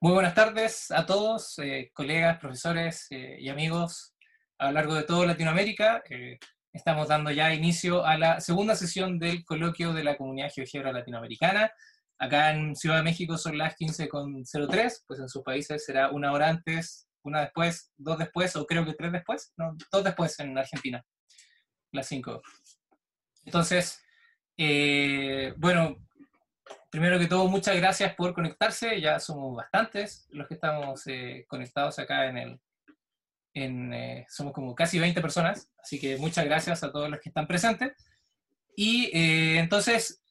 Muy buenas tardes a todos, eh, colegas, profesores eh, y amigos a lo largo de toda Latinoamérica. Eh, estamos dando ya inicio a la segunda sesión del coloquio de la Comunidad GeoGebra Latinoamericana. Acá en Ciudad de México son las 15.03, pues en sus países será una hora antes, una después, dos después, o creo que tres después, no, dos después en Argentina, las 5. Entonces, bueno, primero que todo, muchas gracias por conectarse. Ya somos bastantes los que estamos eh, conectados acá en el... En, eh, somos como casi 20 personas, así que muchas gracias a todos los que están presentes. Y eh, entonces,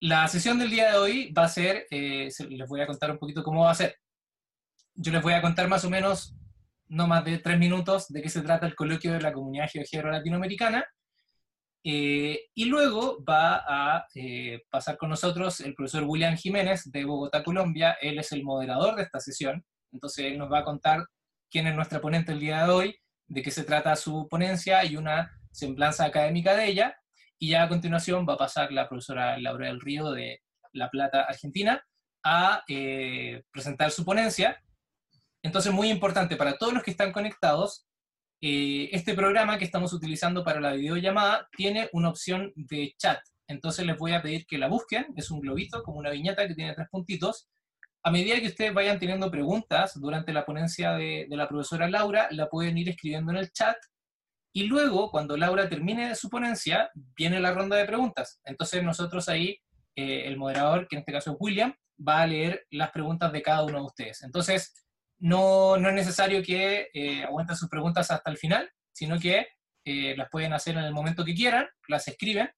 la sesión del día de hoy va a ser, les voy a contar un poquito cómo va a ser. Yo les voy a contar más o menos, no más de tres minutos, de qué se trata el coloquio de la comunidad GeoGebra latinoamericana eh, y luego va a eh, pasar con nosotros el profesor William Jiménez de Bogotá, Colombia. Él es el moderador de esta sesión. Entonces él nos va a contar quién es nuestra ponente el día de hoy, de qué se trata su ponencia y una semblanza académica de ella. Y ya a continuación va a pasar la profesora Laura del Río de La Plata, Argentina, a eh, presentar su ponencia. Entonces, muy importante para todos los que están conectados, eh, este programa que estamos utilizando para la videollamada tiene una opción de chat. Entonces les voy a pedir que la busquen. Es un globito, como una viñeta que tiene tres puntitos. A medida que ustedes vayan teniendo preguntas durante la ponencia de, la profesora Laura, la pueden ir escribiendo en el chat. Y luego, cuando Laura termine su ponencia, viene la ronda de preguntas. Entonces nosotros ahí, eh, el moderador, que en este caso es William, va a leer las preguntas de cada uno de ustedes. Entonces, no, no es necesario que eh, aguanten sus preguntas hasta el final, sino que eh, las pueden hacer en el momento que quieran, las escriben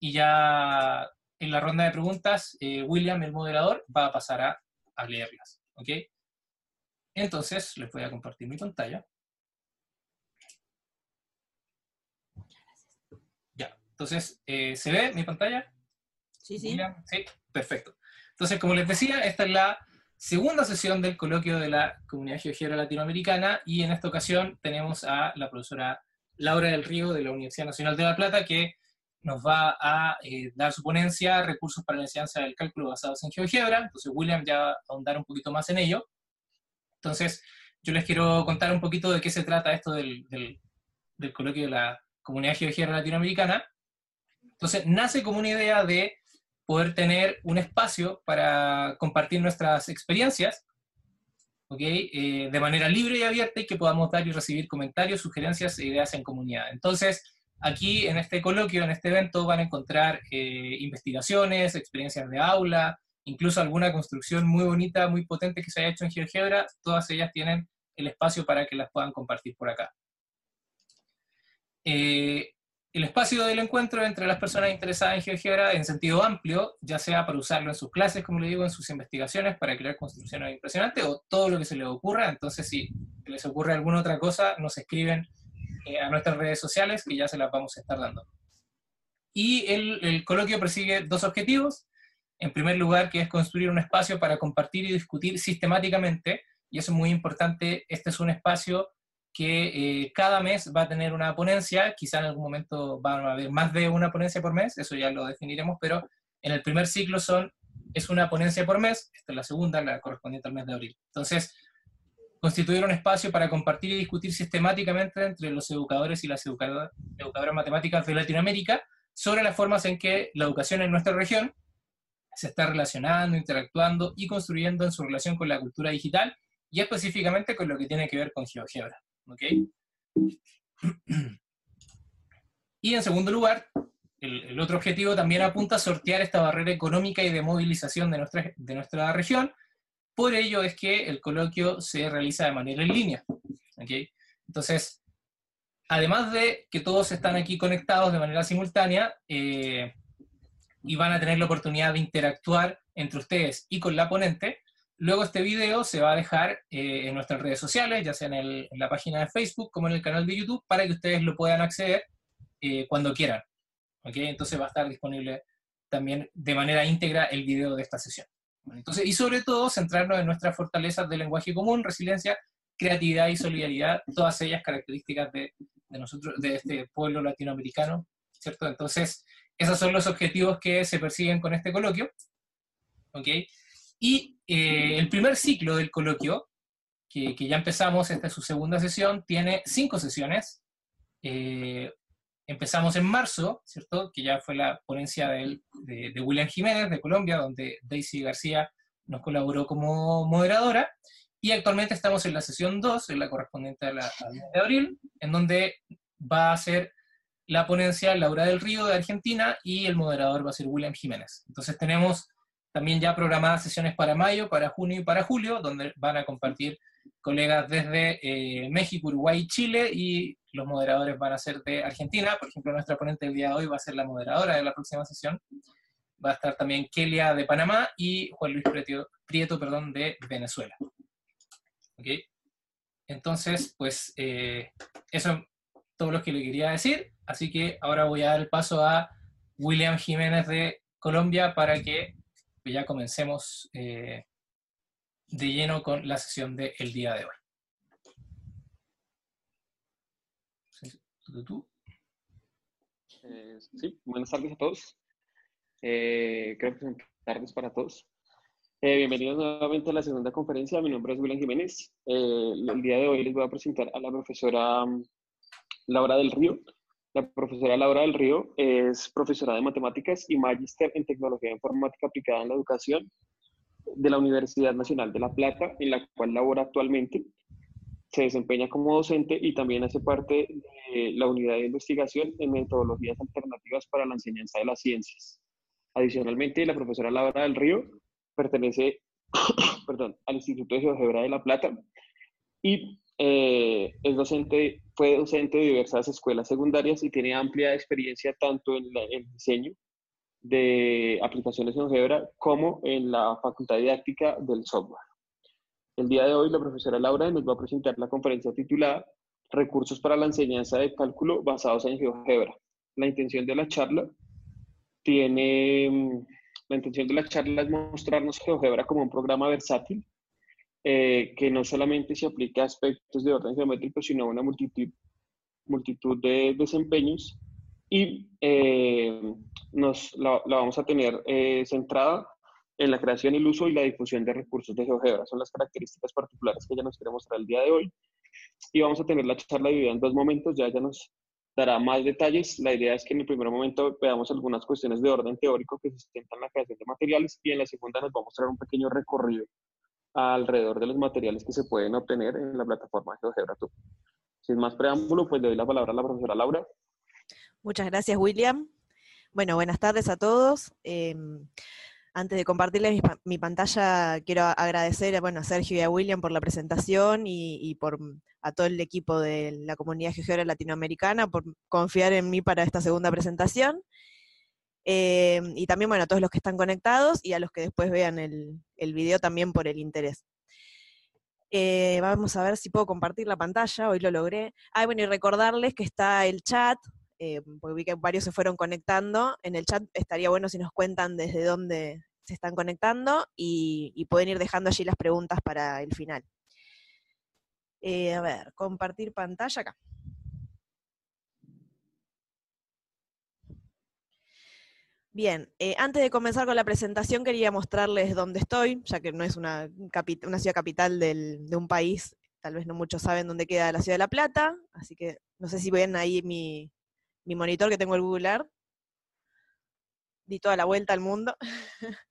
y ya en la ronda de preguntas, eh, William, el moderador, va a pasar a, a leerlas. ¿Ok? Entonces, les voy a compartir mi pantalla. Ya, entonces, ¿se ve mi pantalla? Sí, sí. Sí, perfecto. Entonces, como les decía, esta es la segunda sesión del coloquio de la Comunidad Geográfica Latinoamericana y en esta ocasión tenemos a la profesora Laura del Río de la Universidad Nacional de La Plata que nos va a eh, dar su ponencia Recursos para la enseñanza del cálculo basados en GeoGebra. Entonces William ya va a ahondar un poquito más en ello. Entonces yo les quiero contar un poquito de qué se trata esto del, del coloquio de la Comunidad Geográfica Latinoamericana. Entonces nace como una idea de poder tener un espacio para compartir nuestras experiencias, eh, de manera libre y abierta y que podamos dar y recibir comentarios, sugerencias e ideas en comunidad. Entonces, aquí en este coloquio, en este evento, van a encontrar eh, investigaciones, experiencias de aula, incluso alguna construcción muy bonita, muy potente que se haya hecho en GeoGebra, todas ellas tienen el espacio para que las puedan compartir por acá. Eh, el espacio del encuentro entre las personas interesadas en GeoGebra en sentido amplio, ya sea para usarlo en sus clases, como le digo, en sus investigaciones, para crear construcciones impresionantes, o todo lo que se les ocurra. Entonces, si les ocurre alguna otra cosa, nos escriben eh, a nuestras redes sociales, que ya se las vamos a estar dando. Y el, el coloquio persigue dos objetivos. En primer lugar, que es construir un espacio para compartir y discutir sistemáticamente, y eso es muy importante, este es un espacio que eh, cada mes va a tener una ponencia, quizá en algún momento van a haber más de una ponencia por mes, eso ya lo definiremos, pero en el primer ciclo son, es una ponencia por mes, esta es la segunda, la correspondiente al mes de abril. Entonces, constituir un espacio para compartir y discutir sistemáticamente entre los educadores y las educadoras, educadoras matemáticas de Latinoamérica sobre las formas en que la educación en nuestra región se está relacionando, interactuando y construyendo en su relación con la cultura digital y específicamente con lo que tiene que ver con GeoGebra. Y en segundo lugar, el, otro objetivo también apunta a sortear esta barrera económica y de movilización de nuestra, de nuestra región. Por ello es que el coloquio se realiza de manera en línea. Entonces, además de que todos están aquí conectados de manera simultánea eh, y van a tener la oportunidad de interactuar entre ustedes y con la ponente, Luego este video se va a dejar eh, en nuestras redes sociales, ya sea en, la página de Facebook como en el canal de YouTube, para que ustedes lo puedan acceder eh, cuando quieran. ¿okay? Entonces va a estar disponible también de manera íntegra el video de esta sesión. Entonces, y sobre todo centrarnos en nuestras fortalezas de lenguaje común, resiliencia, creatividad y solidaridad, todas ellas características de, nosotros, de este pueblo latinoamericano, ¿cierto? Entonces, esos son los objetivos que se persiguen con este coloquio. ¿ok? Y eh, el primer ciclo del coloquio, que, ya empezamos, esta es su segunda sesión, tiene cinco sesiones. Eh, empezamos en marzo, ¿cierto? Que ya fue la ponencia de, de, William Jiménez de Colombia, donde Daisy García nos colaboró como moderadora. Y actualmente estamos en la sesión 2, en la correspondiente a la, de abril, en donde va a ser la ponencia Laura del Río de Argentina y el moderador va a ser William Jiménez. Entonces tenemos también ya programadas sesiones para mayo, para junio y para julio, donde van a compartir colegas desde eh, México, Uruguay y Chile, y los moderadores van a ser de Argentina. Por ejemplo, nuestra ponente del día de hoy va a ser la moderadora de la próxima sesión. Va a estar también Kelia de Panamá y Juan Luis Prieto, perdón, de Venezuela. ¿Okay? Entonces, pues eh, eso es todo lo que le quería decir. Así que ahora voy a dar el paso a William Jiménez de Colombia para que ya comencemos eh, de lleno con la sesión del día de hoy. Eh, sí, buenas tardes a todos. Eh, creo que son tardes para todos. bienvenidos nuevamente a la segunda conferencia. Mi nombre es William Jiménez. el día de hoy les voy a presentar a la profesora um, Laura del Río. La profesora Laura del Río es profesora de matemáticas y magíster en tecnología informática aplicada en la educación de la Universidad Nacional de La Plata, en la cual labora actualmente. Se desempeña como docente y también hace parte de la unidad de investigación en metodologías alternativas para la enseñanza de las ciencias. Adicionalmente, la profesora Laura del Río pertenece perdón, al Instituto de GeoGebra de La Plata y eh, es docente, fue docente de diversas escuelas secundarias y tiene amplia experiencia tanto en el diseño de aplicaciones en GeoGebra como en la facultad didáctica del software. El día de hoy la profesora Laura nos va a presentar la conferencia titulada Recursos para la enseñanza de cálculo basados en GeoGebra. La intención de la charla tiene, la intención de la charla es mostrarnos GeoGebra como un programa versátil eh, que no solamente se aplica a aspectos de orden geométrico, sino a una multitud, de desempeños y eh, nos la, vamos a tener eh, centrada en la creación, el uso y la difusión de recursos de GeoGebra. Son las características particulares que ella nos quiere mostrar el día de hoy. Y vamos a tener la charla dividida en dos momentos, ya ella nos dará más detalles. La idea es que en el primer momento veamos algunas cuestiones de orden teórico que sustentan en la creación de materiales y en la segunda nos va a mostrar un pequeño recorrido alrededor de los materiales que se pueden obtener en la plataforma GeoGebra Sin más preámbulo, pues le doy la palabra a la profesora Laura. Muchas gracias, William. Bueno, buenas tardes a todos. Em, antes de compartirles mi, pantalla, quiero agradecer bueno, a Sergio y a William por la presentación y, por a todo el equipo de la comunidad GeoGebra latinoamericana por confiar en mí para esta segunda presentación. Em, y también, bueno, a todos los que están conectados y a los que después vean el, video también por el interés. Eh, vamos a ver si puedo compartir la pantalla, hoy lo logré. Ah, bueno, y recordarles que está el chat, eh, porque vi que varios se fueron conectando. En el chat estaría bueno si nos cuentan desde dónde se están conectando y, pueden ir dejando allí las preguntas para el final. Eh, a ver, compartir pantalla acá. Bien, eh, antes de comenzar con la presentación quería mostrarles dónde estoy, ya que no es una, ciudad capital de un país, tal vez no muchos saben dónde queda la ciudad de La Plata, así que no sé si ven ahí mi, mi monitor que tengo el Google Earth. Di toda la vuelta al mundo.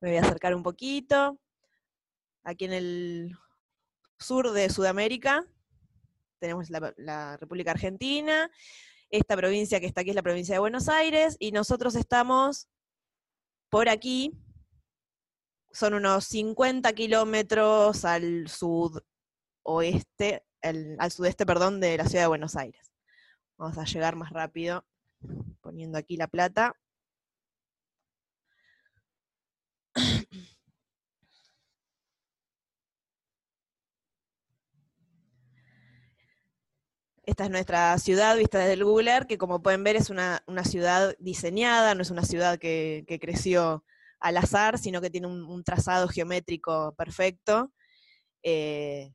Me voy a acercar un poquito. Aquí en el sur de Sudamérica tenemos la, República Argentina. Esta provincia que está aquí es la provincia de Buenos Aires. Y nosotros estamos por aquí. Son unos 50 kilómetros al sudoeste, al sudeste, perdón, de la ciudad de Buenos Aires. Vamos a llegar más rápido poniendo aquí la plata. Esta es nuestra ciudad vista desde el Google Earth, que como pueden ver es una, ciudad diseñada, no es una ciudad que, creció al azar, sino que tiene un, trazado geométrico perfecto. Eh,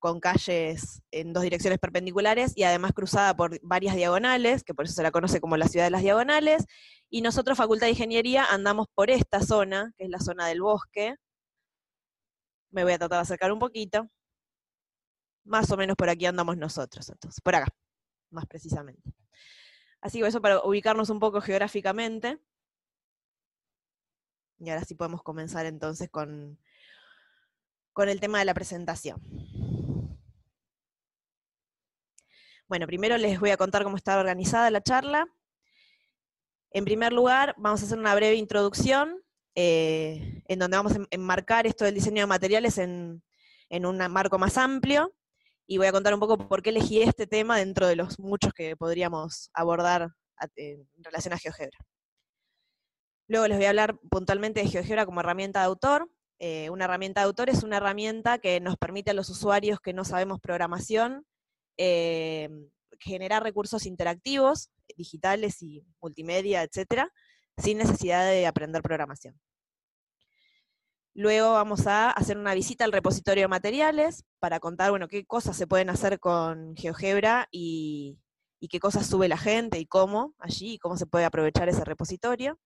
con calles en dos direcciones perpendiculares y además cruzada por varias diagonales, que por eso se la conoce como la ciudad de las diagonales. Y nosotros, Facultad de Ingeniería, andamos por esta zona, que es la zona del bosque. Me voy a tratar de acercar un poquito. Más o menos por aquí andamos nosotros, entonces, por acá, más precisamente. Así que eso para ubicarnos un poco geográficamente. Y ahora sí podemos comenzar entonces con, con el tema de la presentación. Bueno, primero les voy a contar cómo está organizada la charla. En primer lugar, vamos a hacer una breve introducción eh, en donde vamos a enmarcar esto del diseño de materiales en, un marco más amplio y voy a contar un poco por qué elegí este tema dentro de los muchos que podríamos abordar en relación a GeoGebra. Luego les voy a hablar puntualmente de GeoGebra como herramienta de autor. Eh, una herramienta de autor es una herramienta que nos permite a los usuarios que no sabemos programación eh, generar recursos interactivos, digitales y multimedia, etcétera, sin necesidad de aprender programación. Luego vamos a hacer una visita al repositorio de materiales para contar, bueno, qué cosas se pueden hacer con GeoGebra y, qué cosas sube la gente y cómo allí, y cómo se puede aprovechar ese repositorio.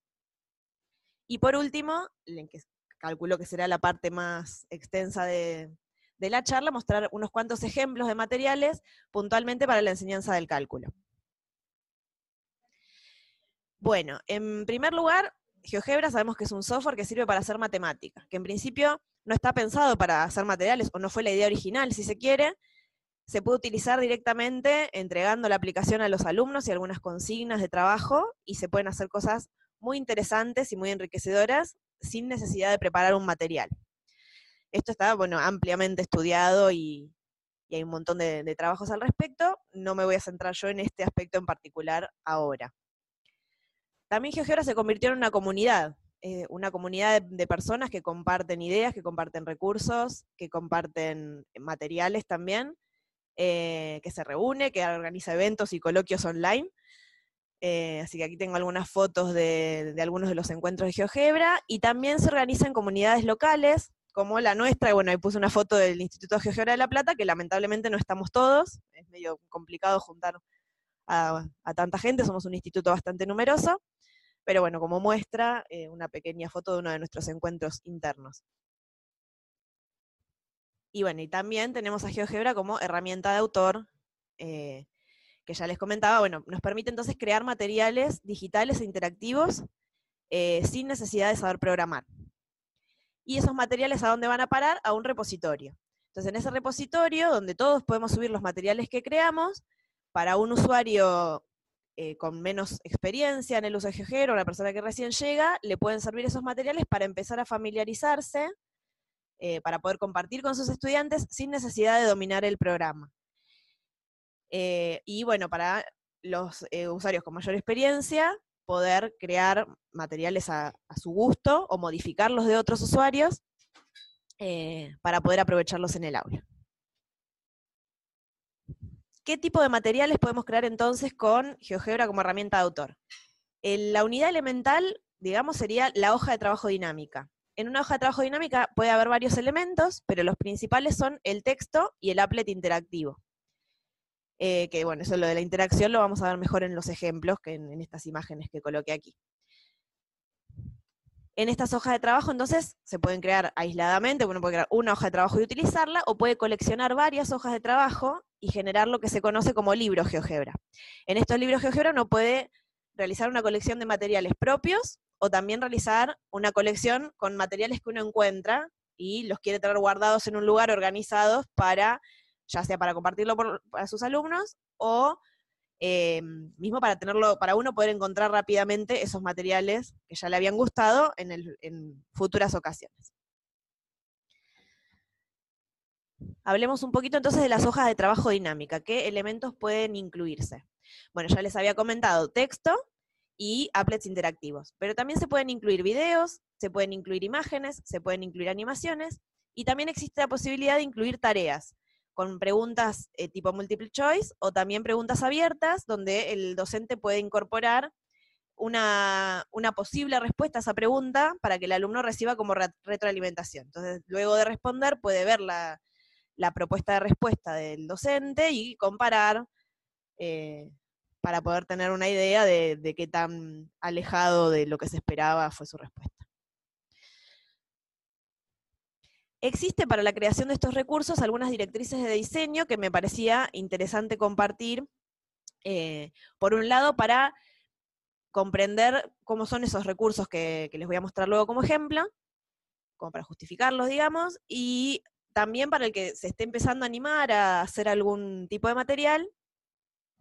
Y por último, que calculo que será la parte más extensa de, de la charla mostrar unos cuantos ejemplos de materiales puntualmente para la enseñanza del cálculo. Bueno, en primer lugar, GeoGebra sabemos que es un software que sirve para hacer matemática, que en principio no está pensado para hacer materiales, o no fue la idea original, si se quiere, se puede utilizar directamente entregando la aplicación a los alumnos y algunas consignas de trabajo, y se pueden hacer cosas muy interesantes y muy enriquecedoras sin necesidad de preparar un material. Esto está, bueno, ampliamente estudiado y, hay un montón de, trabajos al respecto. No me voy a centrar yo en este aspecto en particular ahora. También GeoGebra se convirtió en una comunidad, eh, una comunidad de, personas que comparten ideas, que comparten recursos, que comparten materiales también, eh, que se reúne, que organiza eventos y coloquios online. Eh, así que aquí tengo algunas fotos de, algunos de los encuentros de GeoGebra. Y también se organiza en comunidades locales como la nuestra, y bueno, ahí puse una foto del Instituto de Geografía de La Plata, que lamentablemente no estamos todos, es medio complicado juntar a, tanta gente, somos un instituto bastante numeroso, pero bueno, como muestra, eh, una pequeña foto de uno de nuestros encuentros internos. Y bueno, y también tenemos a GeoGebra como herramienta de autor, eh, que ya les comentaba, bueno, nos permite entonces crear materiales digitales e interactivos eh, sin necesidad de saber programar y esos materiales a dónde van a parar? A un repositorio. Entonces, en ese repositorio, donde todos podemos subir los materiales que creamos, para un usuario eh, con menos experiencia en el uso de GeoGebra, o una persona que recién llega, le pueden servir esos materiales para empezar a familiarizarse, eh, para poder compartir con sus estudiantes sin necesidad de dominar el programa. Eh, y bueno, para los usuarios con mayor experiencia, poder crear materiales a, su gusto o modificarlos de otros usuarios para poder aprovecharlos en el aula. ¿Qué tipo de materiales podemos crear entonces con GeoGebra como herramienta de autor? la unidad elemental, digamos, sería la hoja de trabajo dinámica. En una hoja de trabajo dinámica puede haber varios elementos, pero los principales son el texto y el applet interactivo. Eh, que bueno, eso lo de la interacción lo vamos a ver mejor en los ejemplos que en, estas imágenes que coloqué aquí. En estas hojas de trabajo, entonces, se pueden crear aisladamente, uno puede crear una hoja de trabajo y utilizarla, o puede coleccionar varias hojas de trabajo y generar lo que se conoce como libro GeoGebra. En estos libros GeoGebra uno puede realizar una colección de materiales propios o también realizar una colección con materiales que uno encuentra y los quiere tener guardados en un lugar organizados para ya sea para compartirlo para sus alumnos o eh, mismo para tenerlo, para uno poder encontrar rápidamente esos materiales que ya le habían gustado en, futuras ocasiones. Hablemos un poquito entonces de las hojas de trabajo dinámica. ¿Qué elementos pueden incluirse? Bueno, ya les había comentado texto y applets interactivos, pero también se pueden incluir videos, se pueden incluir imágenes, se pueden incluir animaciones y también existe la posibilidad de incluir tareas con preguntas eh, tipo multiple choice o también preguntas abiertas donde el docente puede incorporar una, posible respuesta a esa pregunta para que el alumno reciba como retroalimentación. Entonces, luego de responder, puede ver la, la propuesta de respuesta del docente y comparar eh, para poder tener una idea de, qué tan alejado de lo que se esperaba fue su respuesta. Existe para la creación de estos recursos algunas directrices de diseño que me parecía interesante compartir, eh, por un lado, para comprender cómo son esos recursos que, les voy a mostrar luego como ejemplo, como para justificarlos, digamos, y también para el que se esté empezando a animar a hacer algún tipo de material,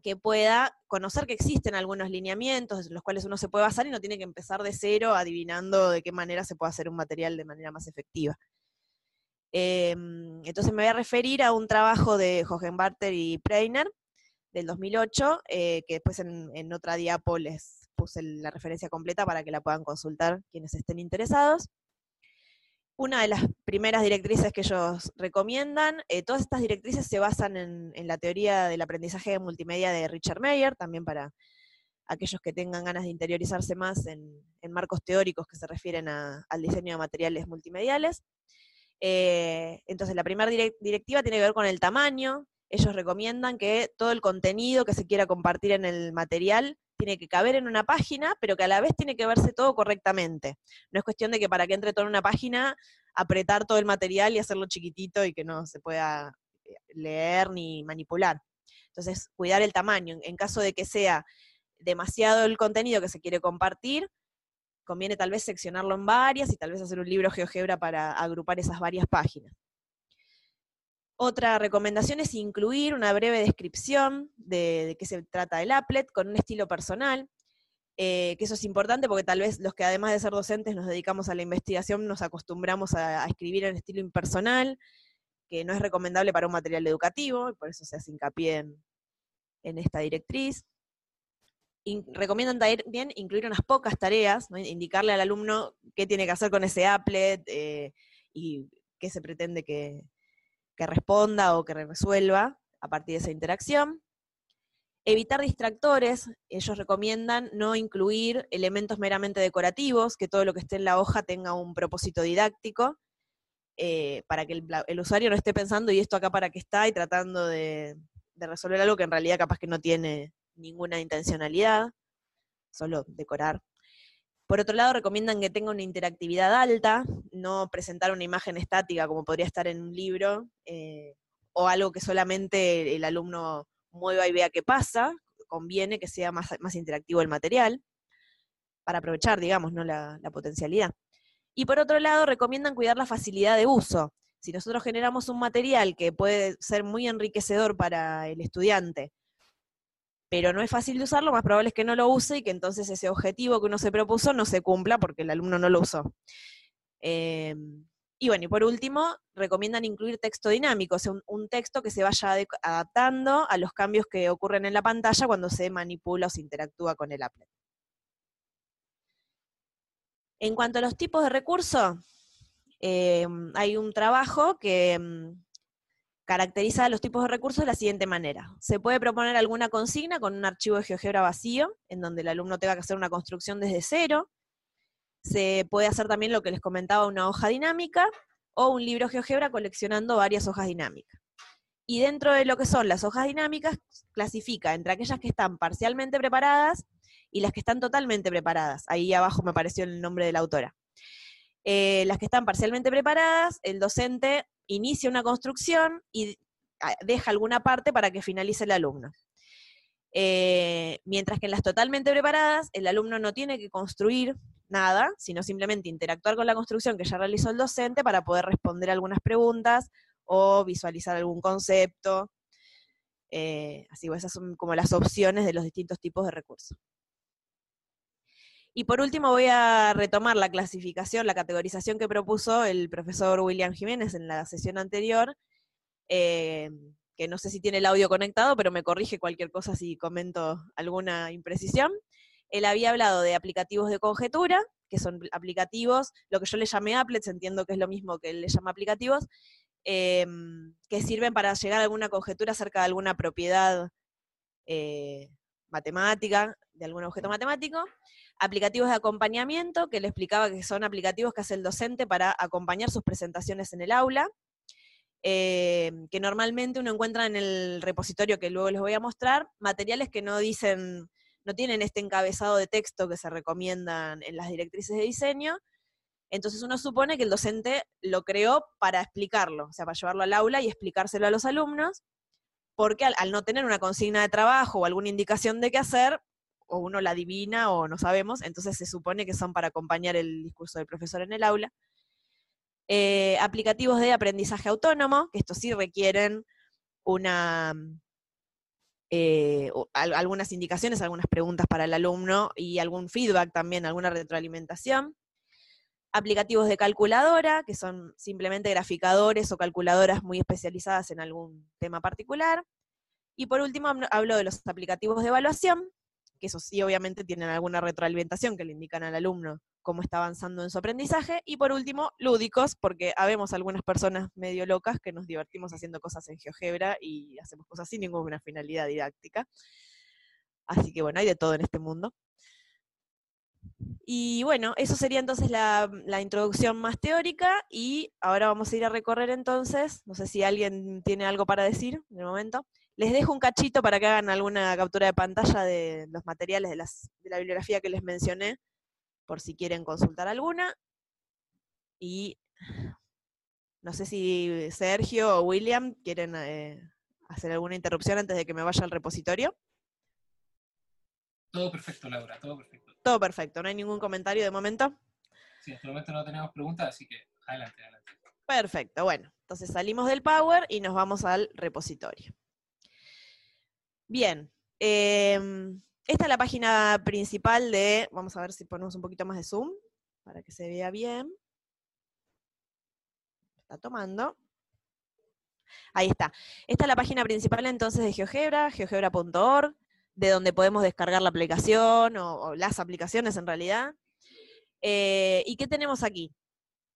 que pueda conocer que existen algunos lineamientos en los cuales uno se puede basar y no tiene que empezar de cero adivinando de qué manera se puede hacer un material de manera más efectiva. Em, entonces me voy a referir a un trabajo de Hohenbarter y Preiner del 2008, eh, que después en, otra diapo les puse la referencia completa para que la puedan consultar quienes estén interesados. Una de las primeras directrices que ellos recomiendan, eh, todas estas directrices se basan en, la teoría del aprendizaje multimedia de Richard Meyer, también para aquellos que tengan ganas de interiorizarse más en, marcos teóricos que se refieren al diseño de materiales multimediales. Eh, entonces, la primera directiva tiene que ver con el tamaño. Ellos recomiendan que todo el contenido que se quiera compartir en el material tiene que caber en una página, pero que a la vez tiene que verse todo correctamente. No es cuestión de que para que entre todo en una página, apretar todo el material y hacerlo chiquitito y que no se pueda eh, leer ni manipular. Entonces, cuidar el tamaño. En caso de que sea demasiado el contenido que se quiere compartir, conviene tal vez seccionarlo en varias y tal vez hacer un libro GeoGebra para agrupar esas varias páginas. Otra recomendación es incluir una breve descripción de, qué se trata el applet con un estilo personal, eh, que eso es importante porque tal vez los que además de ser docentes nos dedicamos a la investigación nos acostumbramos a, escribir en estilo impersonal, que no es recomendable para un material educativo, y por eso se hace hincapié en esta directriz. Recomiendan también incluir unas pocas tareas, indicarle al alumno qué tiene que hacer con ese applet eh, y qué se pretende que, responda o que resuelva a partir de esa interacción. Evitar distractores, ellos recomiendan no incluir elementos meramente decorativos, que todo lo que esté en la hoja tenga un propósito didáctico, eh, para que el, usuario no esté pensando, ¿y esto acá para qué está? y tratando de resolver algo que en realidad capaz que no tiene ninguna intencionalidad, solo decorar. Por otro lado, recomiendan que tenga una interactividad alta, no presentar una imagen estática como podría estar en un libro, eh, o algo que solamente el alumno mueva y vea qué pasa, conviene que sea más, más interactivo el material, para aprovechar, digamos, ¿no? la, la potencialidad. Y por otro lado, recomiendan cuidar la facilidad de uso. Si nosotros generamos un material que puede ser muy enriquecedor para el estudiante, pero no es fácil de usar, lo más probable es que no lo use y que entonces ese objetivo que uno se propuso no se cumpla porque el alumno no lo usó. Em, y bueno, y por último, recomiendan incluir texto dinámico, o sea, un, texto que se vaya adaptando a los cambios que ocurren en la pantalla cuando se manipula o se interactúa con el applet. En cuanto a los tipos de recursos, em, hay un trabajo que caracteriza los tipos de recursos de la siguiente manera. Se puede proponer alguna consigna con un archivo de GeoGebra vacío, en donde el alumno tenga que hacer una construcción desde cero. Se puede hacer también lo que les comentaba, una hoja dinámica, o un libro GeoGebra coleccionando varias hojas dinámicas. Y dentro de lo que son las hojas dinámicas, clasifica entre aquellas que están parcialmente preparadas y las que están totalmente preparadas. Ahí abajo me apareció el nombre de la autora. Eh, las que están parcialmente preparadas, el docente inicia una construcción y ah, deja alguna parte para que finalice el alumno. Eh, mientras que en las totalmente preparadas, el alumno no tiene que construir nada, sino simplemente interactuar con la construcción que ya realizó el docente para poder responder algunas preguntas o visualizar algún concepto. Eh, así esas son como las opciones de los distintos tipos de recursos. Y por último voy a retomar la clasificación, la categorización que propuso el profesor William Jiménez en la sesión anterior, eh, que no sé si tiene el audio conectado, pero me corrige cualquier cosa si comento alguna imprecisión. Él había hablado de aplicativos de conjetura, que son aplicativos, lo que yo le llamé applets, entiendo que es lo mismo que él le llama aplicativos, eh, que sirven para llegar a alguna conjetura acerca de alguna propiedad eh, matemática, de algún objeto matemático aplicativos de acompañamiento, que le explicaba que son aplicativos que hace el docente para acompañar sus presentaciones en el aula. eh, que normalmente uno encuentra en el repositorio que luego les voy a mostrar, materiales que no dicen, no tienen este encabezado de texto que se recomiendan en las directrices de diseño. Entonces uno supone que el docente lo creó para explicarlo, o sea, para llevarlo al aula y explicárselo a los alumnos, porque al, al no tener una consigna de trabajo o alguna indicación de qué hacer, o uno la adivina o no sabemos, entonces se supone que son para acompañar el discurso del profesor en el aula. Eh, aplicativos de aprendizaje autónomo, que estos sí requieren una, eh, algunas indicaciones, algunas preguntas para el alumno y algún feedback también, alguna retroalimentación. Aplicativos de calculadora, que son simplemente graficadores o calculadoras muy especializadas en algún tema particular. Y por último, hablo de los aplicativos de evaluación, que eso sí obviamente tienen alguna retroalimentación que le indican al alumno cómo está avanzando en su aprendizaje. Y por último, lúdicos, porque habemos algunas personas medio locas que nos divertimos haciendo cosas en GeoGebra y hacemos cosas sin ninguna finalidad didáctica. Así que bueno, hay de todo en este mundo. Y bueno, eso sería entonces la, introducción más teórica y ahora vamos a ir a recorrer entonces, no sé si alguien tiene algo para decir en el momento, les dejo un cachito para que hagan alguna captura de pantalla de los materiales de, la bibliografía que les mencioné, por si quieren consultar alguna. Y no sé si Sergio o William quieren eh, hacer alguna interrupción antes de que me vaya al repositorio. Todo perfecto, Laura, todo perfecto. Todo perfecto, ¿no hay ningún comentario de momento? Sí, hasta el momento no tenemos preguntas, así que adelante, adelante. Perfecto, bueno, entonces salimos del Power y nos vamos al repositorio. Bien, em, esta es la página principal de, vamos a ver si ponemos un poquito más de zoom para que se vea bien. Está tomando. Ahí está. Esta es la página principal entonces de GeoGebra, geogebra.org, de donde podemos descargar la aplicación o, las aplicaciones en realidad. Eh, ¿Y qué tenemos aquí?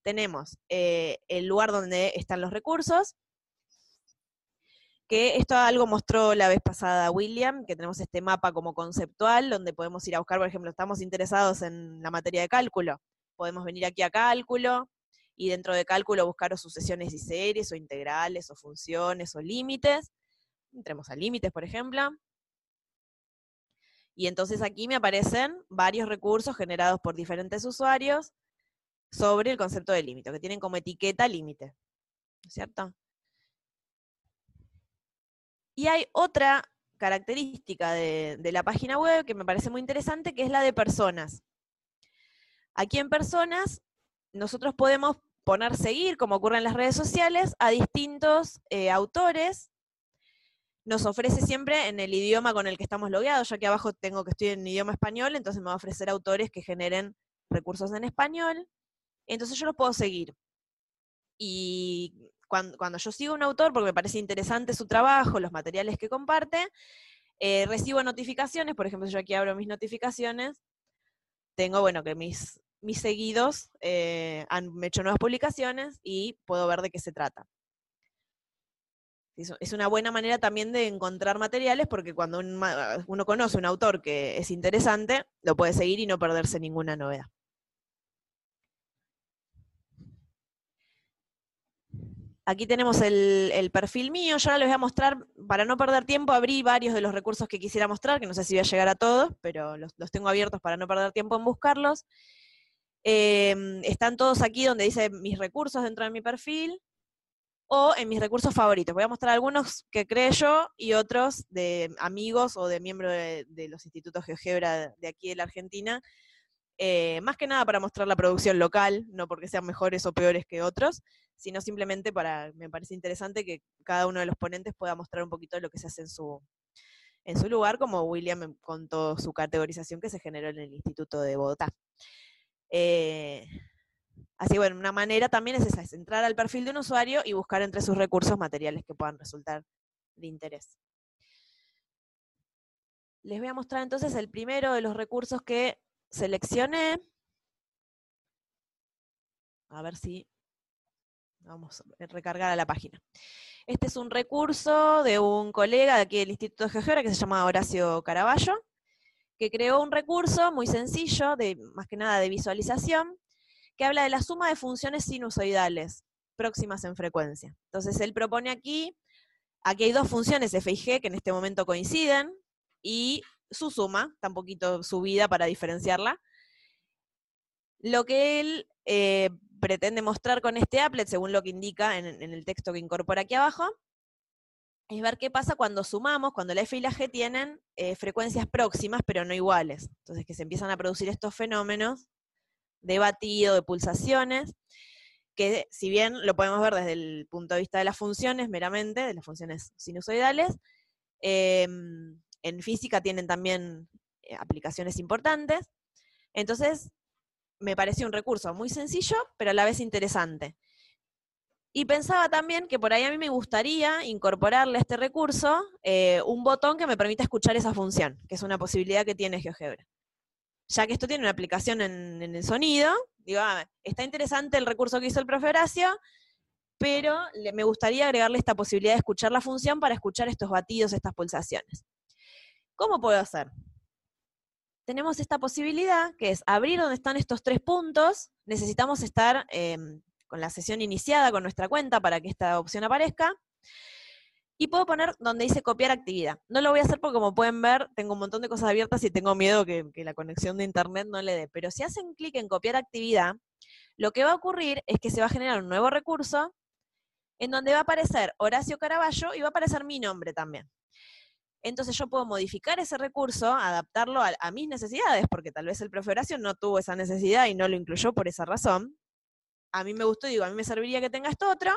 Tenemos eh, el lugar donde están los recursos, que esto algo mostró la vez pasada William, que tenemos este mapa como conceptual, donde podemos ir a buscar, por ejemplo, estamos interesados en la materia de cálculo, podemos venir aquí a cálculo, y dentro de cálculo buscar sucesiones y series, o integrales, o funciones, o límites. Entremos a límites, por ejemplo. Y entonces aquí me aparecen varios recursos generados por diferentes usuarios sobre el concepto de límite, que tienen como etiqueta límite. ¿Cierto? Y hay otra característica de, la página web que me parece muy interesante, que es la de personas. Aquí en personas, nosotros podemos poner seguir, como ocurre en las redes sociales, a distintos eh, autores. Nos ofrece siempre en el idioma con el que estamos logueados, ya que abajo tengo que estoy en idioma español, entonces me va a ofrecer autores que generen recursos en español. Entonces yo los puedo seguir. Y cuando, yo sigo un autor, porque me parece interesante su trabajo, los materiales que comparte, eh, recibo notificaciones, por ejemplo, yo aquí abro mis notificaciones, tengo, bueno, que mis, mis seguidos eh, han hecho nuevas publicaciones y puedo ver de qué se trata. Es una buena manera también de encontrar materiales porque cuando uno conoce un autor que es interesante, lo puede seguir y no perderse ninguna novedad. Aquí tenemos el, perfil mío, yo ahora les voy a mostrar, para no perder tiempo, abrí varios de los recursos que quisiera mostrar, que no sé si voy a llegar a todos, pero los, tengo abiertos para no perder tiempo en buscarlos. Em, están todos aquí donde dice mis recursos dentro de mi perfil, o en mis recursos favoritos. Voy a mostrar algunos que creé yo y otros de amigos o de miembros de, los institutos GeoGebra de aquí de la Argentina, eh, más que nada para mostrar la producción local, no porque sean mejores o peores que otros, sino simplemente para, me parece interesante que cada uno de los ponentes pueda mostrar un poquito de lo que se hace en su, en su lugar, como William contó su categorización que se generó en el Instituto de Bogotá. Eh, así bueno, una manera también es esa, es entrar al perfil de un usuario y buscar entre sus recursos materiales que puedan resultar de interés. Les voy a mostrar entonces el primero de los recursos que seleccioné. A ver si vamos a recargar a la página. Este es un recurso de un colega de aquí del Instituto de Geogebra que se llama Horacio Caraballo, que creó un recurso muy sencillo, más que nada de visualización, que habla de la suma de funciones sinusoidales. próximas en frecuencia. Entonces él propone aquí, aquí hay dos funciones f y g que en este momento coinciden, y su suma, un poquito subida para diferenciarla. Lo que él eh, pretende mostrar con este applet, según lo que indica en, el texto que incorpora aquí abajo, es ver qué pasa cuando sumamos, cuando la F y la G tienen eh, frecuencias próximas, pero no iguales. Entonces, que se empiezan a producir estos fenómenos de batido, de pulsaciones, que si bien lo podemos ver desde el punto de vista de las funciones meramente, de las funciones sinusoidales, em, en física tienen también eh, aplicaciones importantes. Entonces, me pareció un recurso muy sencillo, pero a la vez interesante. Y pensaba también que por ahí a mí me gustaría incorporarle a este recurso eh, un botón que me permita escuchar esa función, que es una posibilidad que tiene GeoGebra. Ya que esto tiene una aplicación en, el sonido, digo, ah, está interesante el recurso que hizo el profe Horacio, pero me gustaría agregarle esta posibilidad de escuchar la función para escuchar estos batidos, estas pulsaciones. ¿Cómo puedo hacer? tenemos esta posibilidad, que es abrir donde están estos tres puntos, necesitamos estar em, con la sesión iniciada con nuestra cuenta para que esta opción aparezca, y puedo poner donde dice copiar actividad. No lo voy a hacer porque como pueden ver, tengo un montón de cosas abiertas y tengo miedo que, la conexión de internet no le dé, pero si hacen clic en copiar actividad, lo que va a ocurrir es que se va a generar un nuevo recurso en donde va a aparecer Horacio Caraballo y va a aparecer mi nombre también. Entonces yo puedo modificar ese recurso, adaptarlo a, mis necesidades, porque tal vez el profe Horacio no tuvo esa necesidad y no lo incluyó por esa razón. A mí me gustó, digo, a mí me serviría que tenga esto otro.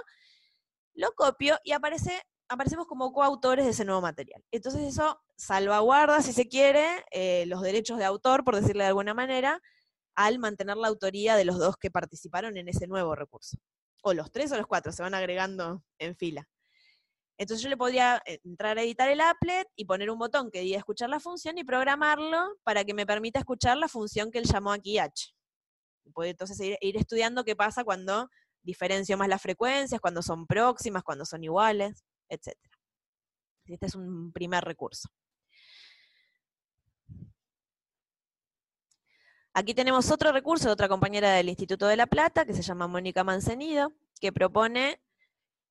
Lo copio y aparece, aparecemos como coautores de ese nuevo material. Entonces eso salvaguarda, si se quiere, eh, los derechos de autor, por decirle de alguna manera, al mantener la autoría de los dos que participaron en ese nuevo recurso. O los tres o los cuatro, se van agregando en fila. Entonces yo le podría eh, entrar a editar el applet y poner un botón que diga escuchar la función y programarlo para que me permita escuchar la función que él llamó aquí h. Puedo entonces ir, estudiando qué pasa cuando diferencio más las frecuencias, cuando son próximas, cuando son iguales, etc. Este es un primer recurso. Aquí tenemos otro recurso de otra compañera del Instituto de La Plata, que se llama Mónica Mancenido, que propone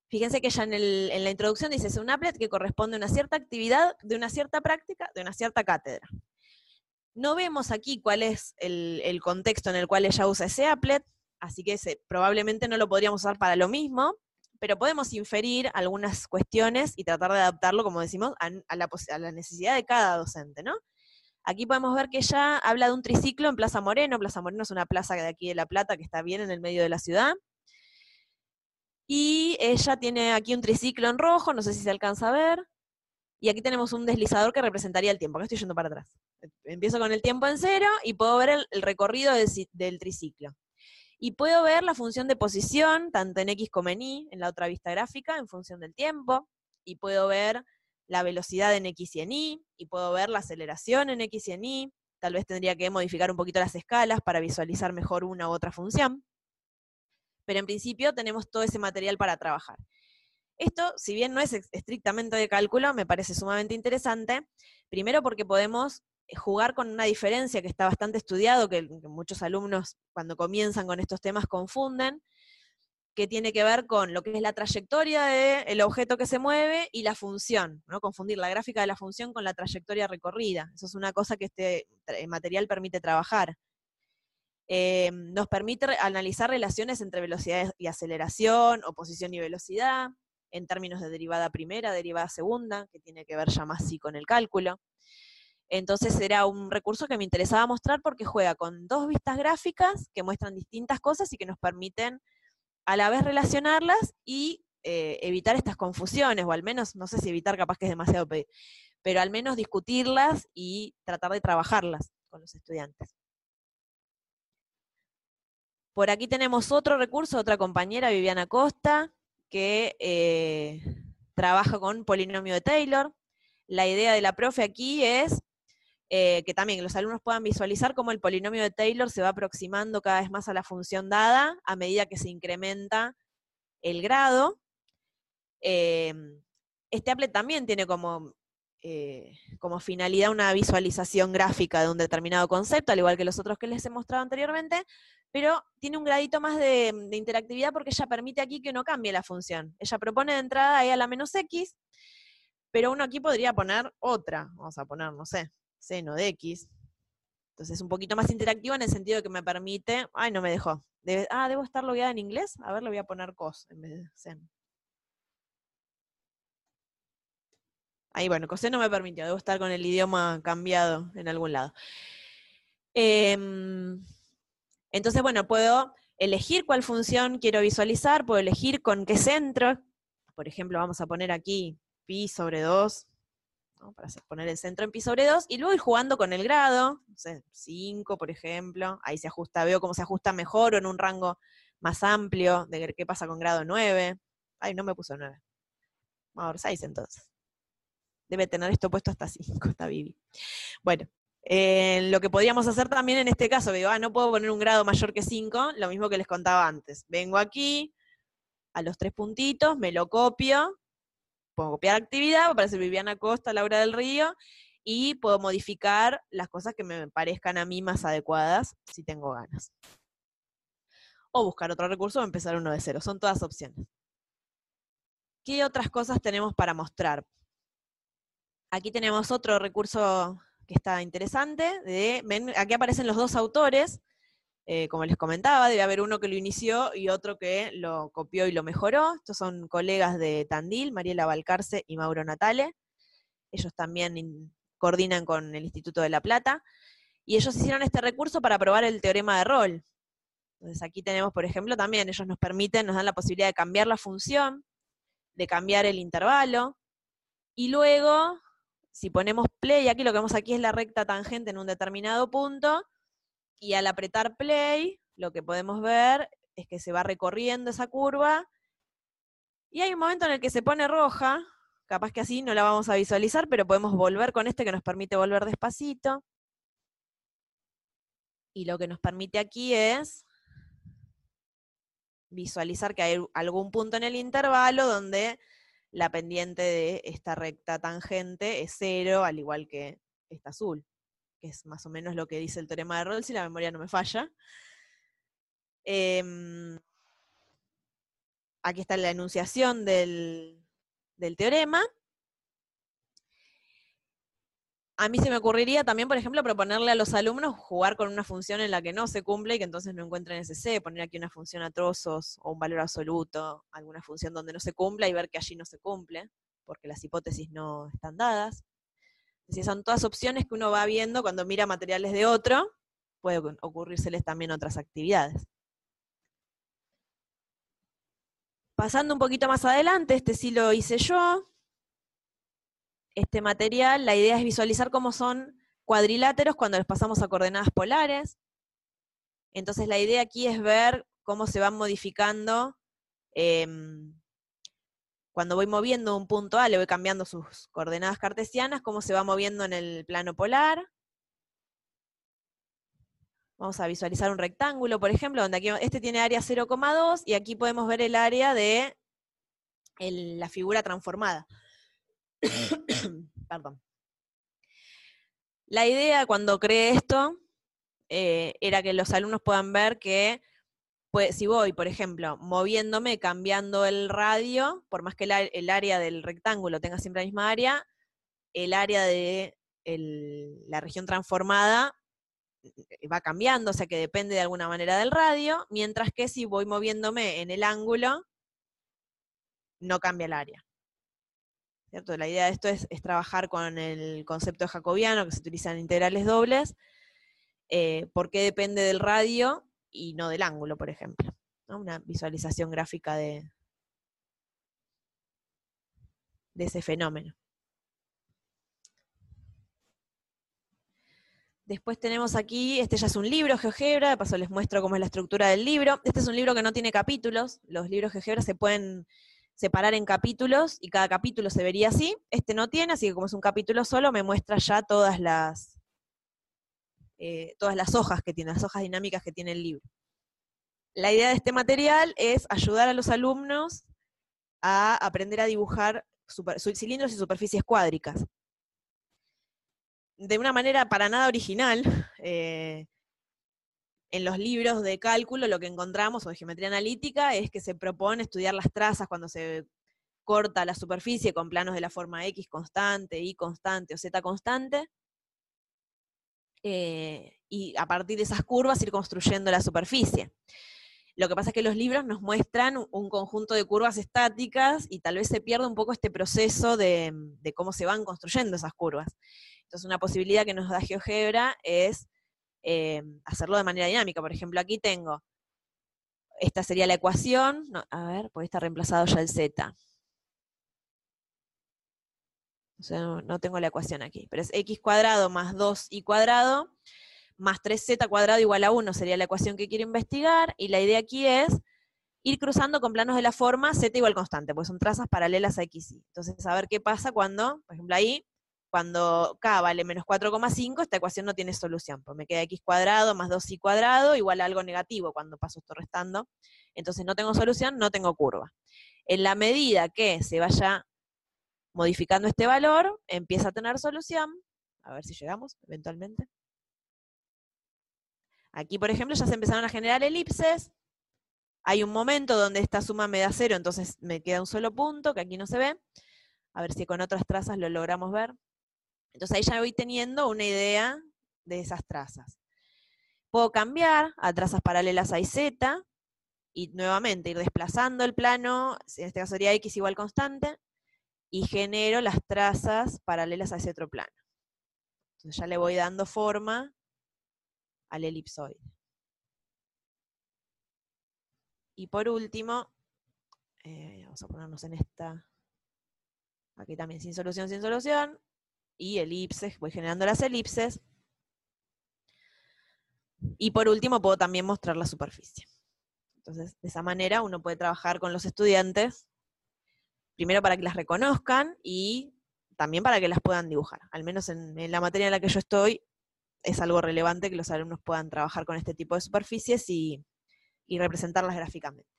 Fíjense que ya en, la introducción dice, es un applet que corresponde a una cierta actividad, de una cierta práctica, de una cierta cátedra. No vemos aquí cuál es el, contexto en el cual ella usa ese applet, así que probablemente no lo podríamos usar para lo mismo, pero podemos inferir algunas cuestiones y tratar de adaptarlo, como decimos, a, la, necesidad de cada docente, ¿no? Aquí podemos ver que ella habla de un triciclo en Plaza Moreno. Plaza Moreno es una plaza de aquí de La Plata que está bien en el medio de la ciudad. Y ella tiene aquí un triciclo en rojo, no sé si se alcanza a ver. Y aquí tenemos un deslizador que representaría el tiempo. Acá estoy yendo para atrás. Empiezo con el tiempo en cero y puedo ver el, recorrido del, triciclo. Y puedo ver la función de posición, tanto en X como en Y, en la otra vista gráfica, en función del tiempo. Y puedo ver la velocidad en X y en Y. Y puedo ver la aceleración en X y en Y. Tal vez tendría que modificar un poquito las escalas para visualizar mejor una u otra función pero en principio tenemos todo ese material para trabajar. Esto, si bien no es estrictamente de cálculo, me parece sumamente interesante, primero porque podemos jugar con una diferencia que está bastante estudiado, que, muchos alumnos cuando comienzan con estos temas confunden, que tiene que ver con lo que es la trayectoria del objeto que se mueve y la función, ¿no? Confundir la gráfica de la función con la trayectoria recorrida. Eso es una cosa que este material permite trabajar. Eh, nos permite analizar relaciones entre velocidad y aceleración, o posición y velocidad, en términos de derivada primera, derivada segunda, que tiene que ver ya más sí con el cálculo. Entonces era un recurso que me interesaba mostrar porque juega con dos vistas gráficas que muestran distintas cosas y que nos permiten a la vez relacionarlas y eh, evitar estas confusiones, o al menos, no sé si evitar capaz que es demasiado pedir, pero al menos discutirlas y tratar de trabajarlas con los estudiantes. Por aquí tenemos otro recurso, otra compañera, Viviana Costa, que eh, trabaja con polinomio de Taylor. La idea de la profe aquí es eh, que también los alumnos puedan visualizar cómo el polinomio de Taylor se va aproximando cada vez más a la función dada a medida que se incrementa el grado. Eh, este applet también tiene como eh, como finalidad una visualización gráfica de un determinado concepto, al igual que los otros que les he mostrado anteriormente, pero tiene un gradito más de, interactividad porque ella permite aquí que no cambie la función. Ella propone de entrada e a la menos x, pero uno aquí podría poner otra, vamos a poner, no sé, seno de x. Entonces es un poquito más interactivo en el sentido que me permite, ay, no me dejó. ah, debo estar logueada en inglés, a ver, le voy a poner cos en vez de seno. Ahí, bueno, coseno no me permitió, debo estar con el idioma cambiado en algún lado. Em, entonces, bueno, puedo elegir cuál función quiero visualizar, puedo elegir con qué centro. Por ejemplo, vamos a poner aquí pi sobre 2, para poner el centro en pi sobre 2, y luego ir jugando con el grado, no sé, 5, por ejemplo, ahí se ajusta, veo cómo se ajusta mejor o en un rango más amplio de qué pasa con grado 9. Ay, no me puso 9. Vamos a ver 6 entonces debe tener esto puesto hasta 5, está Vivi. Bueno, eh, lo que podríamos hacer también en este caso, digo, ah, no puedo poner un grado mayor que 5, lo mismo que les contaba antes. Vengo aquí, a los tres puntitos, me lo copio, puedo copiar actividad, aparece Viviana Costa, Laura del Río, y puedo modificar las cosas que me parezcan a mí más adecuadas, si tengo ganas. O buscar otro recurso o empezar uno de cero, son todas opciones. ¿Qué otras cosas tenemos para mostrar? Aquí tenemos otro recurso que está interesante. De, aquí aparecen los dos autores. Eh, como les comentaba, debe haber uno que lo inició y otro que lo copió y lo mejoró. Estos son colegas de Tandil, Mariela Balcarce y Mauro Natale. Ellos también coordinan con el Instituto de La Plata. Y ellos hicieron este recurso para probar el teorema de rol. Entonces aquí tenemos, por ejemplo, también ellos nos permiten, nos dan la posibilidad de cambiar la función, de cambiar el intervalo, y luego si ponemos play, aquí lo que vemos aquí es la recta tangente en un determinado punto, y al apretar play, lo que podemos ver es que se va recorriendo esa curva, y hay un momento en el que se pone roja, capaz que así no la vamos a visualizar, pero podemos volver con este que nos permite volver despacito. Y lo que nos permite aquí es visualizar que hay algún punto en el intervalo donde la pendiente de esta recta tangente es cero, al igual que esta azul, que es más o menos lo que dice el teorema de Rolle, si la memoria no me falla. Em, aquí está la enunciación del, del teorema. A mí se me ocurriría también, por ejemplo, proponerle a los alumnos jugar con una función en la que no se cumple y que entonces no encuentren ese C, poner aquí una función a trozos o un valor absoluto, alguna función donde no se cumpla y ver que allí no se cumple, porque las hipótesis no están dadas. Es son todas opciones que uno va viendo cuando mira materiales de otro, puede ocurrírseles también otras actividades. Pasando un poquito más adelante, este sí lo hice yo, este material, la idea es visualizar cómo son cuadriláteros cuando les pasamos a coordenadas polares. Entonces la idea aquí es ver cómo se van modificando. Em, cuando voy moviendo un punto A, le voy cambiando sus coordenadas cartesianas, cómo se va moviendo en el plano polar. Vamos a visualizar un rectángulo, por ejemplo, donde aquí este tiene área 0,2 y aquí podemos ver el área de la figura transformada. Perdón. La idea cuando creé esto eh, era que los alumnos puedan ver que pues, si voy, por ejemplo, moviéndome, cambiando el radio, por más que el, área del rectángulo tenga siempre la misma área, el área de la región transformada eh, va cambiando, o sea que depende de alguna manera del radio, mientras que si voy moviéndome en el ángulo, no cambia el área. La idea de esto es, trabajar con el concepto jacobiano, que se utilizan integrales dobles, eh, porque depende del radio y no del ángulo, por ejemplo. Una visualización gráfica de, de ese fenómeno. Después tenemos aquí, este ya es un libro, GeoGebra, de paso les muestro cómo es la estructura del libro. Este es un libro que no tiene capítulos, los libros GeoGebra se pueden separar en capítulos y cada capítulo se vería así. Este no tiene, así que como es un capítulo solo, me muestra ya todas las, eh, todas las hojas que tiene, las hojas dinámicas que tiene el libro. La idea de este material es ayudar a los alumnos a aprender a dibujar cilindros y superficies cuádricas. de una manera para nada original, eh, en los libros de cálculo lo que encontramos, o de geometría analítica, es que se propone estudiar las trazas cuando se corta la superficie con planos de la forma X constante, Y constante o Z constante, eh, y a partir de esas curvas ir construyendo la superficie. Lo que pasa es que los libros nos muestran un conjunto de curvas estáticas y tal vez se pierde un poco este proceso de, cómo se van construyendo esas curvas. Entonces, una posibilidad que nos da GeoGebra es eh, hacerlo de manera dinámica. Por ejemplo, aquí tengo, esta sería la ecuación, a ver, puede estar reemplazado ya el z. O sea, no, tengo la ecuación aquí, pero es x cuadrado más 2y cuadrado más 3z cuadrado igual a 1 sería la ecuación que quiero investigar, y la idea aquí es ir cruzando con planos de la forma z igual constante, pues son trazas paralelas a x y. Entonces, a ver qué pasa cuando, por ejemplo ahí, cuando k vale menos 4,5, esta ecuación no tiene solución, pues me queda x cuadrado más 2y cuadrado igual a algo negativo cuando paso esto restando. Entonces no tengo solución, no tengo curva. En la medida que se vaya modificando este valor, empieza a tener solución. A ver si llegamos eventualmente. Aquí, por ejemplo, ya se empezaron a generar elipses. Hay un momento donde esta suma me da cero, entonces me queda un solo punto, que aquí no se ve. A ver si con otras trazas lo logramos ver. Entonces ahí ya voy teniendo una idea de esas trazas. Puedo cambiar a trazas paralelas a Z y nuevamente ir desplazando el plano, en este caso sería X igual constante, y genero las trazas paralelas a ese otro plano. Entonces ya le voy dando forma al elipsoide. Y por último, eh, vamos a ponernos en esta, aquí también sin solución, sin solución, y elipses, voy generando las elipses. Y por último, puedo también mostrar la superficie. Entonces, de esa manera uno puede trabajar con los estudiantes, primero para que las reconozcan y también para que las puedan dibujar. Al menos en, la materia en la que yo estoy, es algo relevante que los alumnos puedan trabajar con este tipo de superficies y, representarlas gráficamente.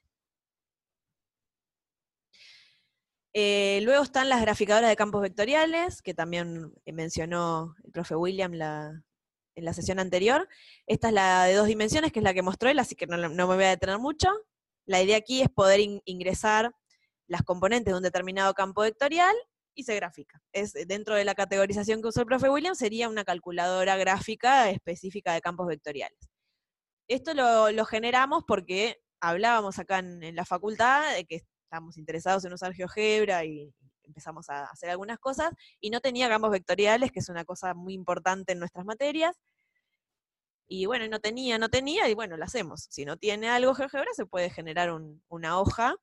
Eh, luego están las graficadoras de campos vectoriales, que también mencionó el profe William en la sesión anterior. Esta es la de dos dimensiones, que es la que mostró él, así que no, me voy a detener mucho. La idea aquí es poder ingresar las componentes de un determinado campo vectorial y se grafica. Es, dentro de la categorización que usó el profe William, sería una calculadora gráfica específica de campos vectoriales. Esto lo, generamos porque hablábamos acá en, la facultad de que estamos interesados en usar GeoGebra y empezamos a hacer algunas cosas, y no tenía campos vectoriales, que es una cosa muy importante en nuestras materias. Y bueno, no tenía, no tenía, y bueno, lo hacemos. Si no tiene algo GeoGebra, se puede generar una hoja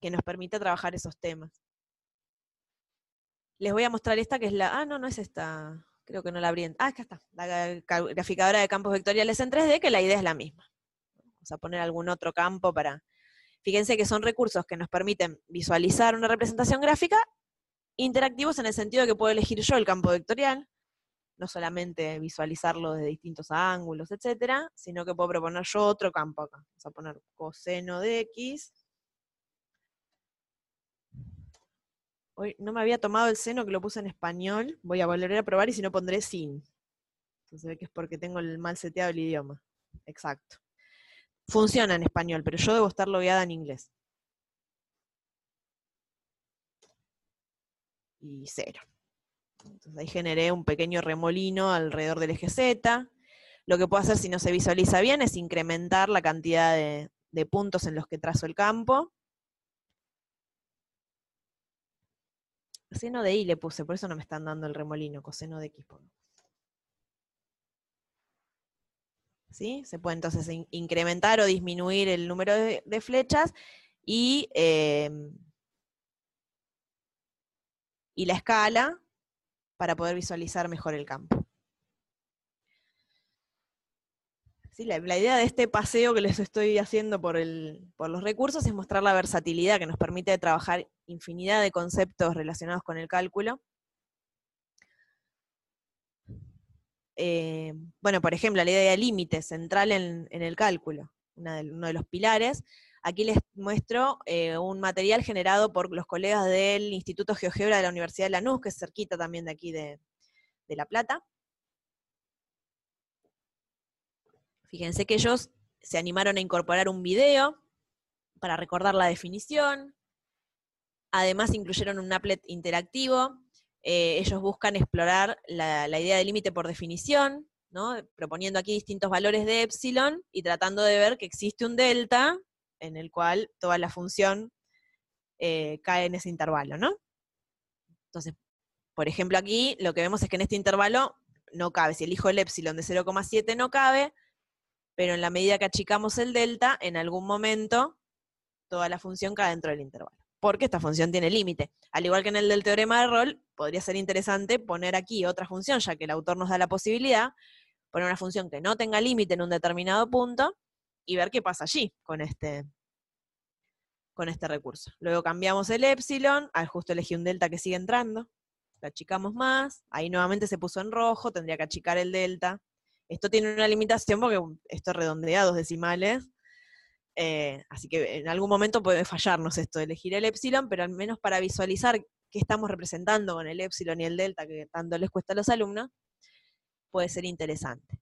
que nos permita trabajar esos temas. Les voy a mostrar esta que es la... Ah, no, no es esta. Creo que no la abrí. Ah, acá está. La graficadora de campos vectoriales en 3D, que la idea es la misma. Vamos a poner algún otro campo para... Fíjense que son recursos que nos permiten visualizar una representación gráfica interactivos en el sentido de que puedo elegir yo el campo vectorial, no solamente visualizarlo desde distintos ángulos, etcétera, sino que puedo proponer yo otro campo acá. Vamos a poner coseno de x No me había tomado el seno que lo puse en español. Voy a volver a probar y si no pondré sin. Entonces ve que es porque tengo el mal seteado el idioma. Exacto. Funciona en español, pero yo debo estar logueada en inglés. Y cero. Entonces ahí generé un pequeño remolino alrededor del eje Z. Lo que puedo hacer si no se visualiza bien es incrementar la cantidad de puntos en los que trazo el campo. Coseno de y le puse, por eso no me están dando el remolino, coseno de x. ¿Sí? Se puede entonces incrementar o disminuir el número de, flechas y, em, y la escala para poder visualizar mejor el campo. La, idea de este paseo que les estoy haciendo por, los recursos es mostrar la versatilidad que nos permite trabajar infinidad de conceptos relacionados con el cálculo. Eh, bueno, por ejemplo, la idea de límite central en, el cálculo, uno de los pilares. Aquí les muestro eh, un material generado por los colegas del Instituto GeoGebra de la Universidad de Lanús, que es cerquita también de aquí de La Plata Fíjense que ellos se animaron a incorporar un video para recordar la definición. Además incluyeron un applet interactivo. Eh, ellos buscan explorar la, idea de límite por definición, proponiendo aquí distintos valores de epsilon y tratando de ver que existe un delta en el cual toda la función eh, cae en ese intervalo. Entonces, por ejemplo, aquí lo que vemos es que en este intervalo no cabe. Si elijo el epsilon de 0,7 no cabe, pero en la medida que achicamos el delta, en algún momento toda la función cae dentro del intervalo. Porque esta función tiene límite. Al igual que en el del teorema de Roll, podría ser interesante poner aquí otra función, ya que el autor nos da la posibilidad, poner una función que no tenga límite en un determinado punto y ver qué pasa allí con este, con este recurso. Luego cambiamos el epsilon, justo elegí un delta que sigue entrando, lo achicamos más, ahí nuevamente se puso en rojo, tendría que achicar el delta. Esto tiene una limitación porque esto redondea dos decimales, eh, así que en algún momento puede fallarnos esto de elegir el epsilon, pero al menos para visualizar qué estamos representando con el epsilon y el delta que tanto les cuesta a los alumnos, puede ser interesante.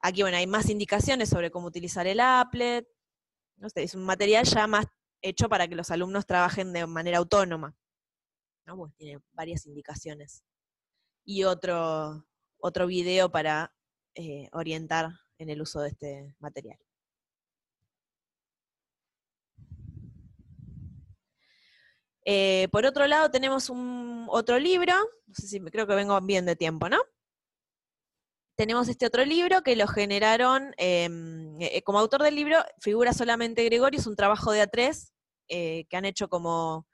Aquí, bueno, hay más indicaciones sobre cómo utilizar el applet. ¿no? Es un material ya más hecho para que los alumnos trabajen de manera autónoma. tiene varias indicaciones. Y otro, otro video para eh, orientar en el uso de este material. Eh, por otro lado, tenemos un otro libro, no sé si creo que vengo bien de tiempo, ¿no? Tenemos este otro libro que lo generaron, em, eh, como autor del libro figura solamente Gregorio, es un trabajo de A3 eh, que han hecho como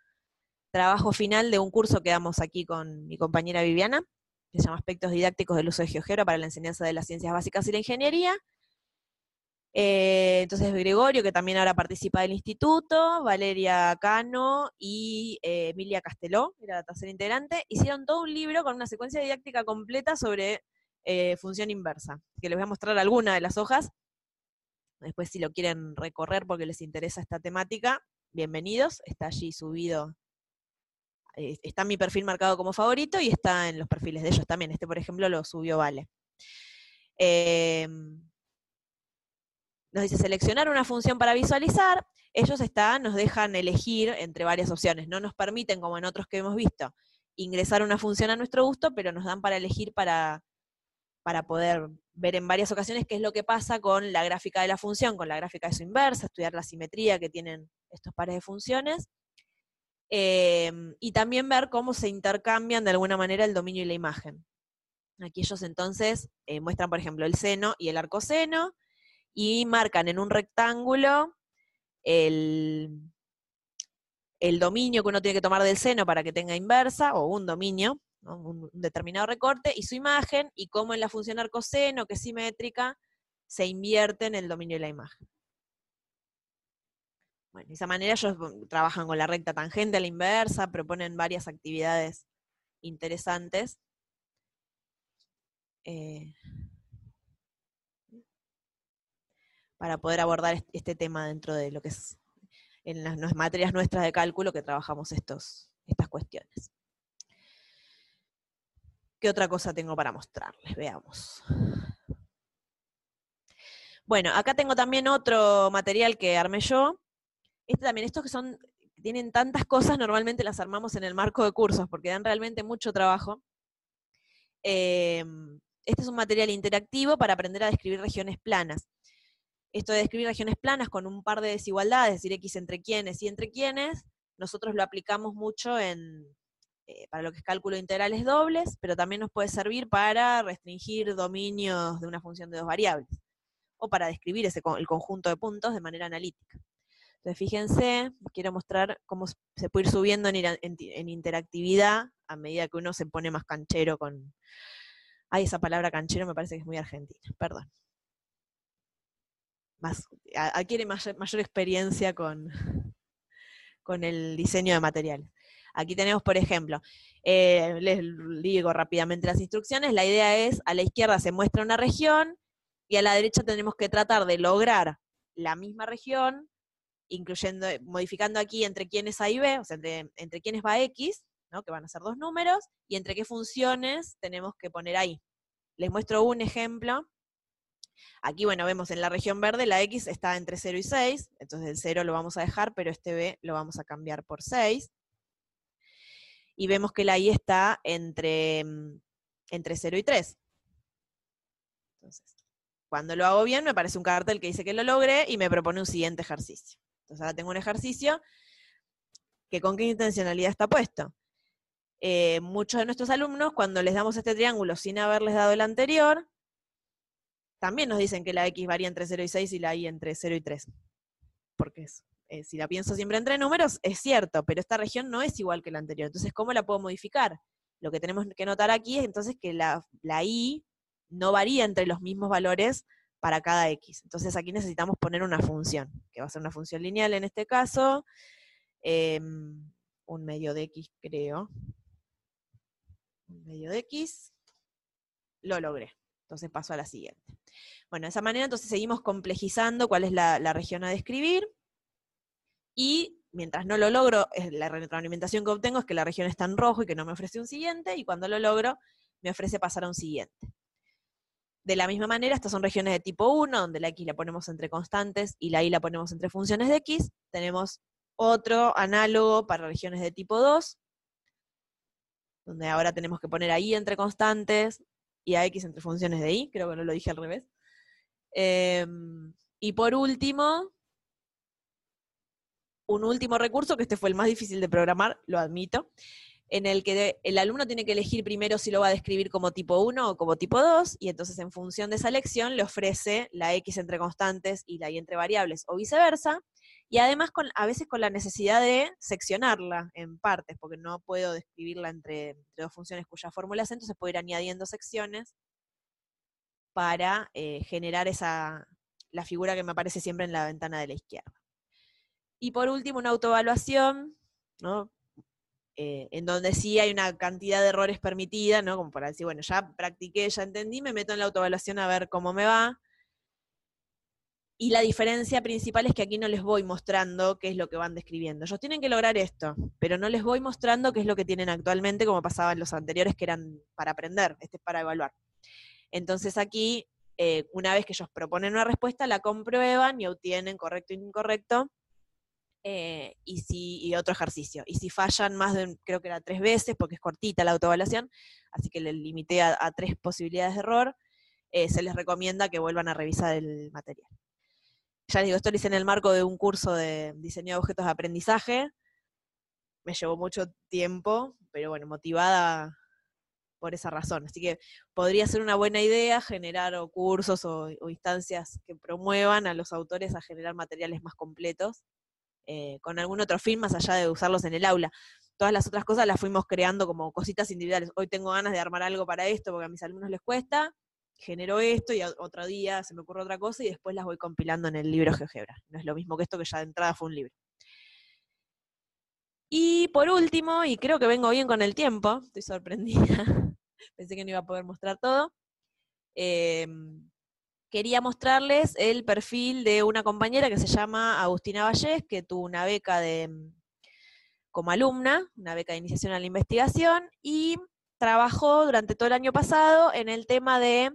trabajo final de un curso que damos aquí con mi compañera Viviana, que se llama Aspectos Didácticos del Uso de GeoGebra para la Enseñanza de las Ciencias Básicas y la Ingeniería. Eh, entonces Gregorio, que también ahora participa del instituto, Valeria Cano y eh, Emilia Casteló, era la tercera integrante, hicieron todo un libro con una secuencia didáctica completa sobre eh, función inversa, que les voy a mostrar alguna de las hojas. Después si lo quieren recorrer porque les interesa esta temática, bienvenidos, está allí subido, está en mi perfil marcado como favorito y está en los perfiles de ellos también. Este, por ejemplo, lo subió Vale. Em, nos dice seleccionar una función para visualizar, ellos están, nos dejan elegir entre varias opciones, no nos permiten, como en otros que hemos visto, ingresar una función a nuestro gusto, pero nos dan para elegir para, para poder ver en varias ocasiones qué es lo que pasa con la gráfica de la función, con la gráfica de su inversa, estudiar la simetría que tienen estos pares de funciones, em, y también ver cómo se intercambian de alguna manera el dominio y la imagen. Aquí ellos entonces eh, muestran, por ejemplo, el seno y el arcoseno, y marcan en un rectángulo el, el dominio que uno tiene que tomar del seno para que tenga inversa, o un dominio, un, determinado recorte, y su imagen, y cómo en la función arcoseno, que es simétrica, se invierte en el dominio de la imagen. Bueno, de esa manera ellos trabajan con la recta tangente la inversa, proponen varias actividades interesantes. Eh, para poder abordar este tema dentro de lo que es en las materias nuestras de cálculo que trabajamos estos, estas cuestiones. ¿Qué otra cosa tengo para mostrarles? Veamos. Bueno, acá tengo también otro material que armé yo. Este también, estos que son, tienen tantas cosas, normalmente las armamos en el marco de cursos, porque dan realmente mucho trabajo. Eh, este es un material interactivo para aprender a describir regiones planas esto de describir regiones planas con un par de desigualdades, es decir, x entre quiénes y entre quiénes, nosotros lo aplicamos mucho en, eh, para lo que es cálculo de integrales dobles, pero también nos puede servir para restringir dominios de una función de dos variables, o para describir el conjunto de puntos de manera analítica. Entonces, fíjense, quiero mostrar cómo se puede ir subiendo en, interactividad a medida que uno se pone más canchero con... Ay, esa palabra canchero me parece que es muy argentina, perdón más, adquiere mayor, experiencia con, con el diseño de materiales. Aquí tenemos, por ejemplo, eh, les digo rápidamente las instrucciones, la idea es, a la izquierda se muestra una región y a la derecha tenemos que tratar de lograr la misma región, incluyendo, modificando aquí entre quiénes A y B, o sea, entre, entre quiénes va X, ¿no? que van a ser dos números, y entre qué funciones tenemos que poner ahí. Les muestro un ejemplo Aquí, bueno, vemos en la región verde la X está entre 0 y 6, entonces el 0 lo vamos a dejar, pero este B lo vamos a cambiar por 6. Y vemos que la Y está entre, mm, entre 0 y 3. Entonces, cuando lo hago bien, me aparece un cartel que dice que lo logré y me propone un siguiente ejercicio. Entonces ahora tengo un ejercicio que con qué intencionalidad está puesto. Eh, muchos de nuestros alumnos, cuando les damos este triángulo sin haberles dado el anterior, también nos dicen que la X varía entre 0 y 6 y la Y entre 0 y 3. Porque eh, si la pienso siempre entre números, es cierto, pero esta región no es igual que la anterior. Entonces, ¿cómo la puedo modificar? Lo que tenemos que notar aquí es entonces que la, la Y no varía entre los mismos valores para cada X. Entonces aquí necesitamos poner una función, que va a ser una función lineal en este caso, em, un medio de X creo, un medio de X, lo logré. Entonces paso a la siguiente. Bueno, de esa manera entonces seguimos complejizando cuál es la, región a describir. Y mientras no lo logro, la retroalimentación que obtengo es que la región está en rojo y que no me ofrece un siguiente, y cuando lo logro, me ofrece pasar a un siguiente. De la misma manera, estas son regiones de tipo 1, donde la x la ponemos entre constantes y la y la ponemos entre funciones de x. Tenemos otro análogo para regiones de tipo 2, donde ahora tenemos que poner a y entre constantes y a x entre funciones de y, creo que no lo dije al revés. Em, y por último, un último recurso, que este fue el más difícil de programar, lo admito, en el que el alumno tiene que elegir primero si lo va a describir como tipo 1 o como tipo 2, y entonces en función de esa elección le ofrece la x entre constantes y la y entre variables, o viceversa, y además a veces con la necesidad de seccionarla en partes, porque no puedo describirla entre, dos funciones cuya fórmula es, entonces puedo ir añadiendo secciones para eh, generar esa, la figura que me aparece siempre en la ventana de la izquierda. Y por último, una autoevaluación, ¿no? Eh, en donde sí hay una cantidad de errores permitida, ¿no? Como para decir, bueno, ya practiqué, ya entendí, me meto en la autoevaluación a ver cómo me va. Y la diferencia principal es que aquí no les voy mostrando qué es lo que van describiendo. Ellos tienen que lograr esto, pero no les voy mostrando qué es lo que tienen actualmente, como pasaba en los anteriores, que eran para aprender, este es para evaluar. Entonces aquí, eh, una vez que ellos proponen una respuesta, la comprueban y obtienen correcto e incorrecto, eh, y, si, otro ejercicio. Y si fallan más de, creo que era tres veces, porque es cortita la autoevaluación, así que le limité a, tres posibilidades de error, eh, se les recomienda que vuelvan a revisar el material ya digo, esto lo hice en el marco de un curso de diseño de objetos de aprendizaje. Me llevó mucho tiempo, pero bueno, motivada por esa razón. Así que podría ser una buena idea generar cursos o, instancias que promuevan a los autores a generar materiales más completos, eh, con algún otro fin más allá de usarlos en el aula. Todas las otras cosas las fuimos creando como cositas individuales. Hoy tengo ganas de armar algo para esto porque a mis alumnos les cuesta, genero esto y otro día se me ocurre otra cosa y después las voy compilando en el libro GeoGebra. No es lo mismo que esto que ya de entrada fue un libro. Y por último, y creo que vengo bien con el tiempo, estoy sorprendida, pensé que no iba a poder mostrar todo, em, quería mostrarles el perfil de una compañera que se llama Agustina Vallés, que tuvo una beca de, como alumna, una beca de iniciación a la investigación, y trabajó durante todo el año pasado en el tema de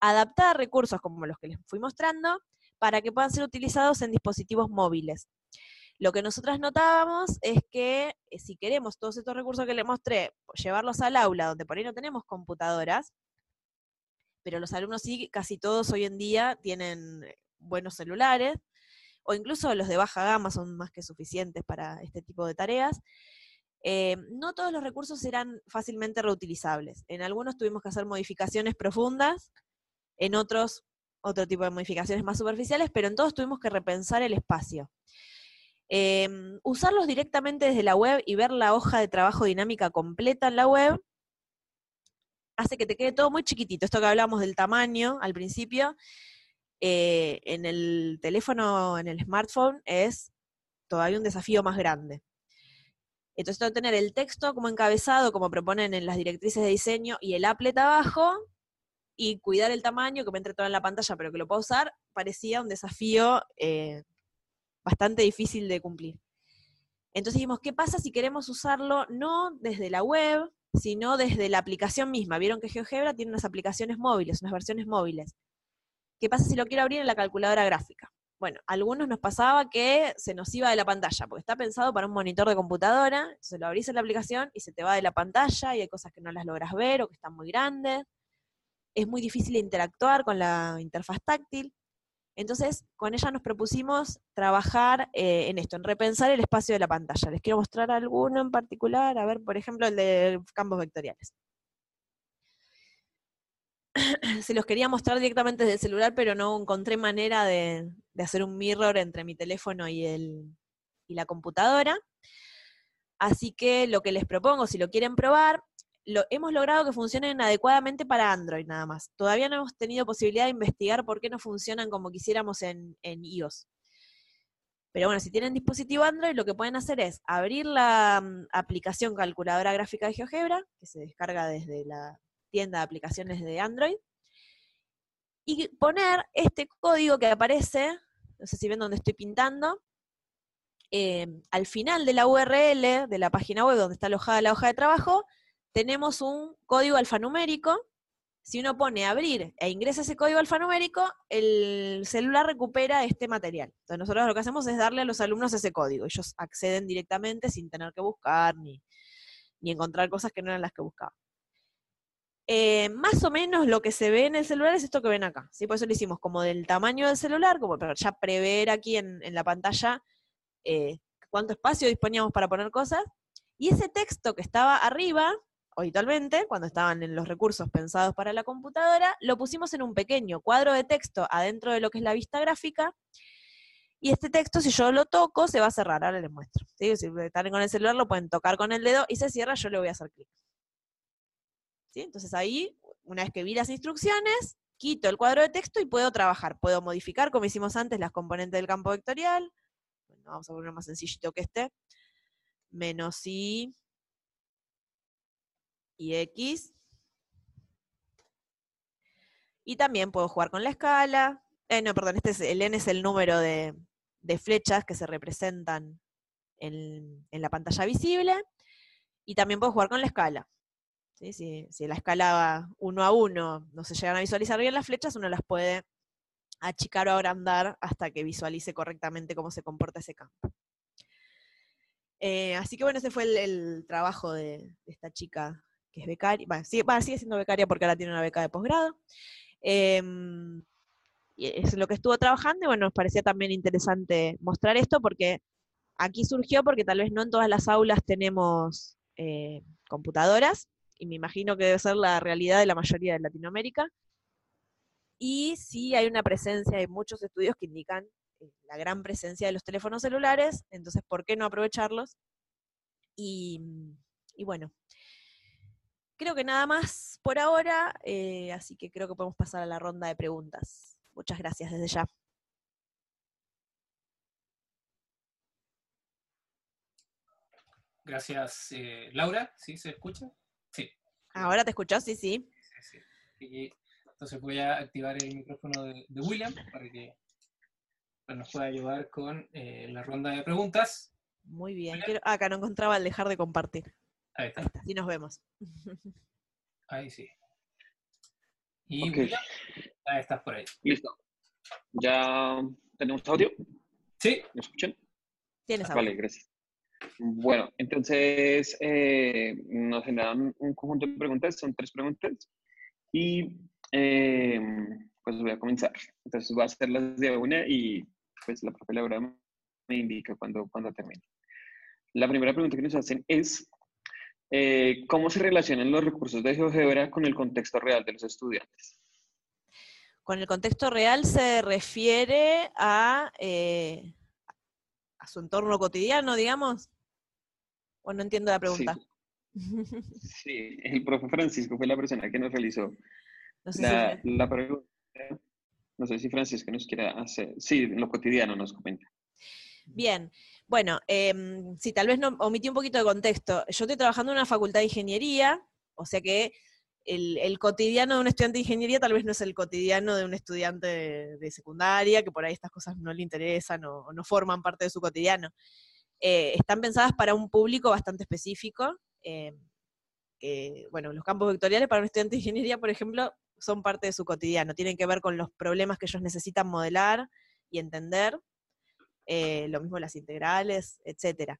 adaptar recursos como los que les fui mostrando para que puedan ser utilizados en dispositivos móviles. Lo que nosotras notábamos es que eh, si queremos todos estos recursos que les mostré, llevarlos al aula, donde por ahí no tenemos computadoras, pero los alumnos sí, casi todos hoy en día tienen eh, buenos celulares, o incluso los de baja gama son más que suficientes para este tipo de tareas. Eh, no todos los recursos eran fácilmente reutilizables. En algunos tuvimos que hacer modificaciones profundas en otros otro tipo de modificaciones más superficiales, pero en todos tuvimos que repensar el espacio. Em, usarlos directamente desde la web y ver la hoja de trabajo dinámica completa en la web hace que te quede todo muy chiquitito. Esto que hablamos del tamaño al principio, eh, en el teléfono, en el smartphone, es todavía un desafío más grande. Entonces, tener el texto como encabezado, como proponen en las directrices de diseño, y el applet abajo, y cuidar el tamaño, que me entre todo en la pantalla, pero que lo pueda usar, parecía un desafío eh, bastante difícil de cumplir. Entonces dijimos, ¿qué pasa si queremos usarlo no desde la web, sino desde la aplicación misma? Vieron que GeoGebra tiene unas aplicaciones móviles, unas versiones móviles. ¿Qué pasa si lo quiero abrir en la calculadora gráfica? Bueno, a algunos nos pasaba que se nos iba de la pantalla, porque está pensado para un monitor de computadora, entonces lo abrís en la aplicación y se te va de la pantalla y hay cosas que no las logras ver o que están muy grandes. Es muy difícil interactuar con la interfaz táctil. Entonces, con ella nos propusimos trabajar eh, en esto, en repensar el espacio de la pantalla. Les quiero mostrar alguno en particular, a ver, por ejemplo, el de campos vectoriales. se los quería mostrar directamente desde el celular, pero no encontré manera de, hacer un mirror entre mi teléfono y, el, y la computadora. Así que lo que les propongo, si lo quieren probar, lo, hemos logrado que funcionen adecuadamente para Android nada más. Todavía no hemos tenido posibilidad de investigar por qué no funcionan como quisiéramos en, iOS. Pero bueno, si tienen dispositivo Android, lo que pueden hacer es abrir la mm, aplicación calculadora gráfica de GeoGebra, que se descarga desde la tienda de aplicaciones de Android, y poner este código que aparece, no sé si ven dónde estoy pintando, eh, al final de la URL de la página web donde está alojada la hoja de trabajo, tenemos un código alfanumérico. Si uno pone abrir e ingresa ese código alfanumérico, el celular recupera este material. Entonces nosotros lo que hacemos es darle a los alumnos ese código. Ellos acceden directamente sin tener que buscar ni, ni encontrar cosas que no eran las que buscaban. Eh, más o menos lo que se ve en el celular es esto que ven acá. ¿sí? Por eso lo hicimos como del tamaño del celular, como para ya prever aquí en, la pantalla eh, cuánto espacio disponíamos para poner cosas. Y ese texto que estaba arriba, habitualmente, cuando estaban en los recursos pensados para la computadora, lo pusimos en un pequeño cuadro de texto adentro de lo que es la vista gráfica. Y este texto, si yo lo toco, se va a cerrar. Ahora les muestro. Si están con el celular, lo pueden tocar con el dedo y se cierra, yo le voy a hacer clic. Entonces ahí, una vez que vi las instrucciones, quito el cuadro de texto y puedo trabajar. Puedo modificar, como hicimos antes, las componentes del campo vectorial. vamos a poner más sencillito que este. Menos i y x. Y también puedo jugar con la escala. Eh, no, perdón, este es, el n es el número de, flechas que se representan en, en la pantalla visible. Y también puedo jugar con la escala. Si, si la escala uno a uno no se llegan a visualizar bien las flechas, uno las puede achicar o agrandar hasta que visualice correctamente cómo se comporta ese campo. Eh, así que bueno, ese fue el, trabajo de, esta chica que es becaria, sigue, siendo becaria porque ahora tiene una beca de posgrado. Y es lo que estuvo trabajando y bueno, nos parecía también interesante mostrar esto porque aquí surgió porque tal vez no en todas las aulas tenemos eh, computadoras y me imagino que debe ser la realidad de la mayoría de Latinoamérica. Y sí hay una presencia, hay muchos estudios que indican eh, la gran presencia de los teléfonos celulares, entonces, ¿por qué no aprovecharlos? Y, bueno, creo que nada más por ahora, eh, así que creo que podemos pasar a la ronda de preguntas. Muchas gracias desde ya. Gracias, eh, Laura. ¿Sí se escucha? Ahora te escuchó, sí, sí. entonces voy a activar el micrófono de, William para que nos pueda ayudar con eh, la ronda de preguntas. Muy bien. Ah, acá no encontraba el dejar de compartir. Ahí está. Ahí nos vemos. Ahí sí. Y William, ahí estás por ahí. Listo. ¿Ya tenemos audio? Sí. ¿Me escuchan? Tienes audio. Vale, gracias. Bueno, entonces eh, nos generan un conjunto de preguntas, son tres preguntas, y eh, pues voy a comenzar. Entonces voy a hacer las de una y pues la propia Laura me indica cuando, cuando termine. La primera pregunta que nos hacen es, eh, ¿cómo se relacionan los recursos de GeoGebra con el contexto real de los estudiantes? Con el contexto real se refiere a su entorno cotidiano, digamos? ¿O no entiendo la pregunta? Sí, el profe Francisco fue la persona que nos realizó la, pregunta. No sé si Francisco nos quiere hacer. Sí, en lo cotidiano nos comenta. Bien, bueno, eh, sí, tal vez no omití un poquito de contexto. Yo estoy trabajando en una facultad de ingeniería, o sea que el, cotidiano de un estudiante de ingeniería tal vez no es el cotidiano de un estudiante de, secundaria, que por ahí estas cosas no le interesan o, no forman parte de su cotidiano. Eh, están pensadas para un público bastante específico. Eh, bueno, los campos vectoriales para un estudiante de ingeniería, por ejemplo, son parte de su cotidiano, tienen que ver con los problemas que ellos necesitan modelar y entender, eh, lo mismo las integrales, etc.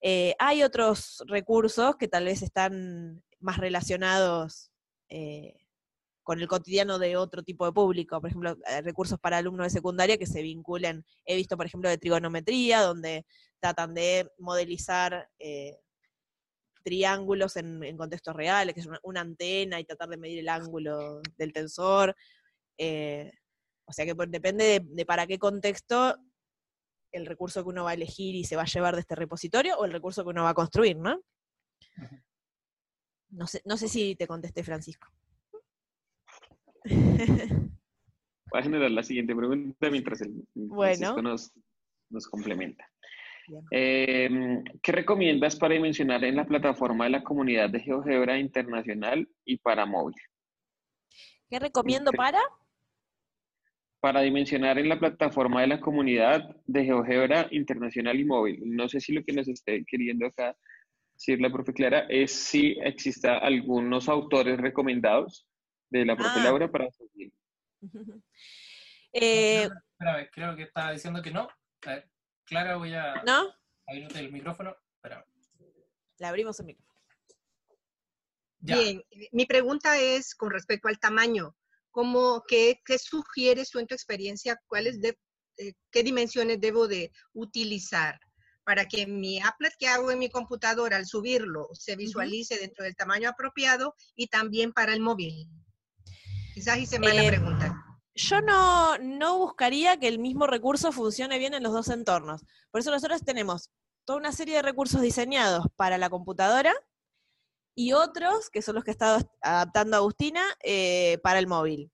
Eh, hay otros recursos que tal vez están más relacionados eh, con el cotidiano de otro tipo de público, por ejemplo, recursos para alumnos de secundaria que se vinculen, he visto por ejemplo de trigonometría, donde tratan de modelizar triángulos en, contextos reales, que es una, antena y tratar de medir el ángulo del tensor. Eh, o sea que depende de, para qué contexto el recurso que uno va a elegir y se va a llevar de este repositorio o el recurso que uno va a construir, ¿no? No sé, no sé si te contesté, Francisco. Voy a generar la siguiente pregunta mientras el bueno. nos, nos complementa. Em, ¿Qué recomiendas para dimensionar en la plataforma de la comunidad de GeoGebra internacional y para móvil? ¿Qué recomiendo para? Para dimensionar en la plataforma de la comunidad de GeoGebra internacional y móvil. No sé si lo que nos esté queriendo acá decir la profe Clara es si exista algunos autores recomendados de la profe ah. Laura para seguir. eh, creo que estaba diciendo que no. A ver. Clara, voy a ¿No? abrirte el micrófono. Espera. Le abrimos el micrófono. Bien, mi pregunta es con respecto al tamaño. ¿Cómo, qué, qué sugieres tú en tu experiencia? ¿Cuáles de, eh, ¿Qué dimensiones debo de utilizar para que mi applet que hago en mi computadora al subirlo se visualice dentro del tamaño apropiado y también para el móvil? Quizás hice mal la eh, pregunta yo no, no buscaría que el mismo recurso funcione bien en los dos entornos. Por eso nosotros tenemos toda una serie de recursos diseñados para la computadora y otros, que son los que ha estado adaptando Agustina, eh, para el móvil.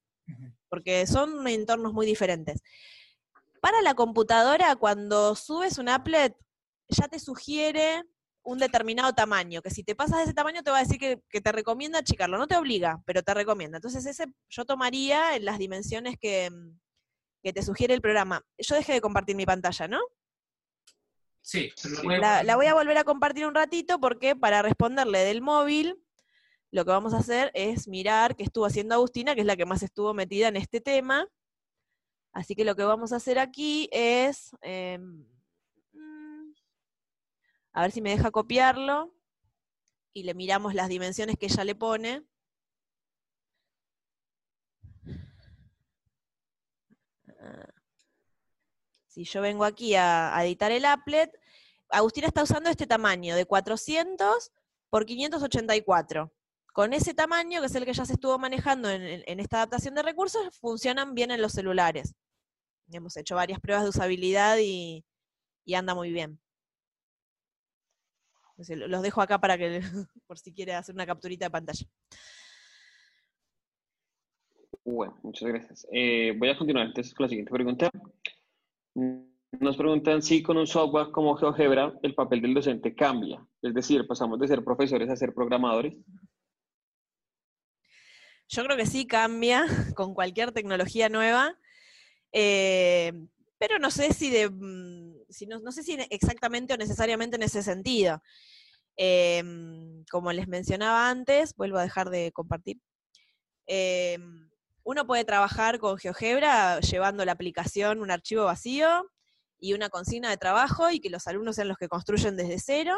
Porque son entornos muy diferentes. Para la computadora, cuando subes un applet, ya te sugiere un determinado tamaño, que si te pasas de ese tamaño te va a decir que, te recomienda achicarlo, no te obliga, pero te recomienda. Entonces ese yo tomaría en las dimensiones que, te sugiere el programa. Yo dejé de compartir mi pantalla, ¿no? Sí. La, la, voy a volver a compartir un ratito porque para responderle del móvil, lo que vamos a hacer es mirar qué estuvo haciendo Agustina, que es la que más estuvo metida en este tema. Así que lo que vamos a hacer aquí es... Em, a ver si me deja copiarlo. Y le miramos las dimensiones que ella le pone. Si yo vengo aquí a, editar el applet, Agustina está usando este tamaño de 400 por 584. Con ese tamaño, que es el que ya se estuvo manejando en, esta adaptación de recursos, funcionan bien en los celulares. Hemos hecho varias pruebas de usabilidad y anda muy bien. Los dejo acá para que, por si quiere hacer una capturita de pantalla. Bueno, muchas gracias. Eh, voy a continuar entonces con la siguiente pregunta. Nos preguntan si con un software como GeoGebra el papel del docente cambia, es decir, pasamos de ser profesores a ser programadores. Yo creo que sí cambia con cualquier tecnología nueva. Eh, pero no sé si de, mm, no, sé si exactamente o necesariamente en ese sentido. Em, como les mencionaba antes, vuelvo a dejar de compartir. Em, uno puede trabajar con GeoGebra llevando la aplicación, un archivo vacío y una consigna de trabajo y que los alumnos sean los que construyen desde cero.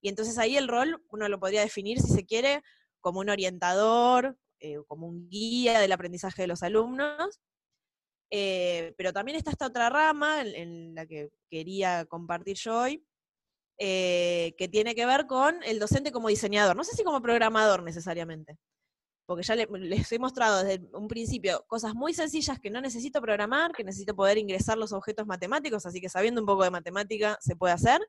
Y entonces ahí el rol uno lo podría definir, si se quiere, como un orientador, eh, como un guía del aprendizaje de los alumnos, eh, pero también está esta otra rama en, la que quería compartir yo hoy, eh, que tiene que ver con el docente como diseñador. No sé si como programador necesariamente, porque ya les he mostrado desde un principio cosas muy sencillas que no necesito programar, que necesito poder ingresar los objetos matemáticos, así que sabiendo un poco de matemática se puede hacer.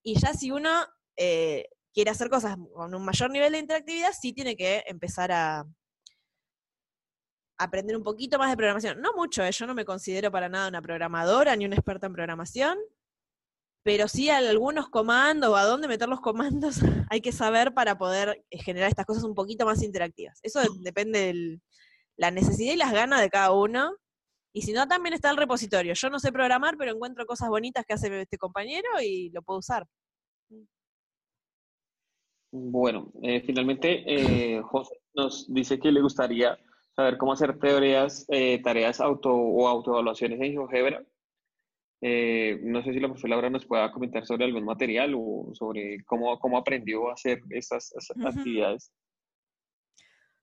Y ya si uno eh, quiere hacer cosas con un mayor nivel de interactividad, sí tiene que empezar a, aprender un poquito más de programación. No mucho, eh, yo no me considero para nada una programadora ni una experta en programación, pero sí algunos comandos o a dónde meter los comandos hay que saber para poder eh, generar estas cosas un poquito más interactivas. Eso depende de la necesidad y las ganas de cada uno. Y si no, también está el repositorio. Yo no sé programar, pero encuentro cosas bonitas que hace este compañero y lo puedo usar. Bueno, eh, finalmente José nos dice que le gustaría saber cómo hacer teorías, eh, tareas auto o autoevaluaciones en GeoGebra. Eh, no sé si la profesora Laura nos pueda comentar sobre algún material o sobre cómo, cómo aprendió a hacer estas, actividades.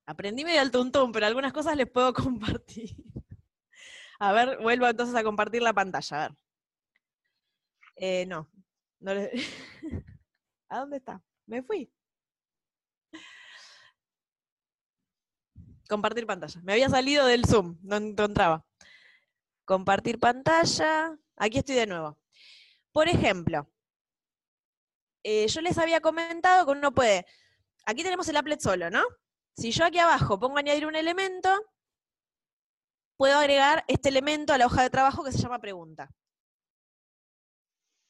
Aprendí medio al tuntún, pero algunas cosas les puedo compartir. A ver, vuelvo entonces a compartir la pantalla. A ver. Eh, no. no ¿A dónde está? Me fui. Compartir pantalla. Me había salido del Zoom, no encontraba. Compartir pantalla. Aquí estoy de nuevo. Por ejemplo, eh, yo les había comentado que uno puede. Aquí tenemos el applet solo, ¿no? Si yo aquí abajo pongo añadir un elemento, puedo agregar este elemento a la hoja de trabajo que se llama pregunta.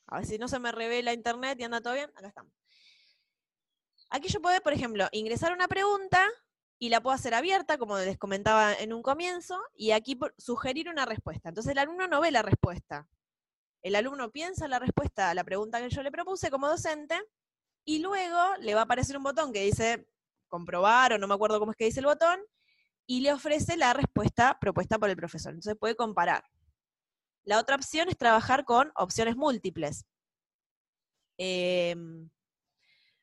A ver si no se me revela internet y anda todo bien. Acá estamos. Aquí yo puedo, por ejemplo, ingresar una pregunta y la puedo hacer abierta, como les comentaba en un comienzo, y aquí sugerir una respuesta. Entonces el alumno no ve la respuesta. El alumno piensa la respuesta a la pregunta que yo le propuse como docente, y luego le va a aparecer un botón que dice comprobar, o no me acuerdo cómo es que dice el botón, y le ofrece la respuesta propuesta por el profesor. Entonces puede comparar. La otra opción es trabajar con opciones múltiples. Em,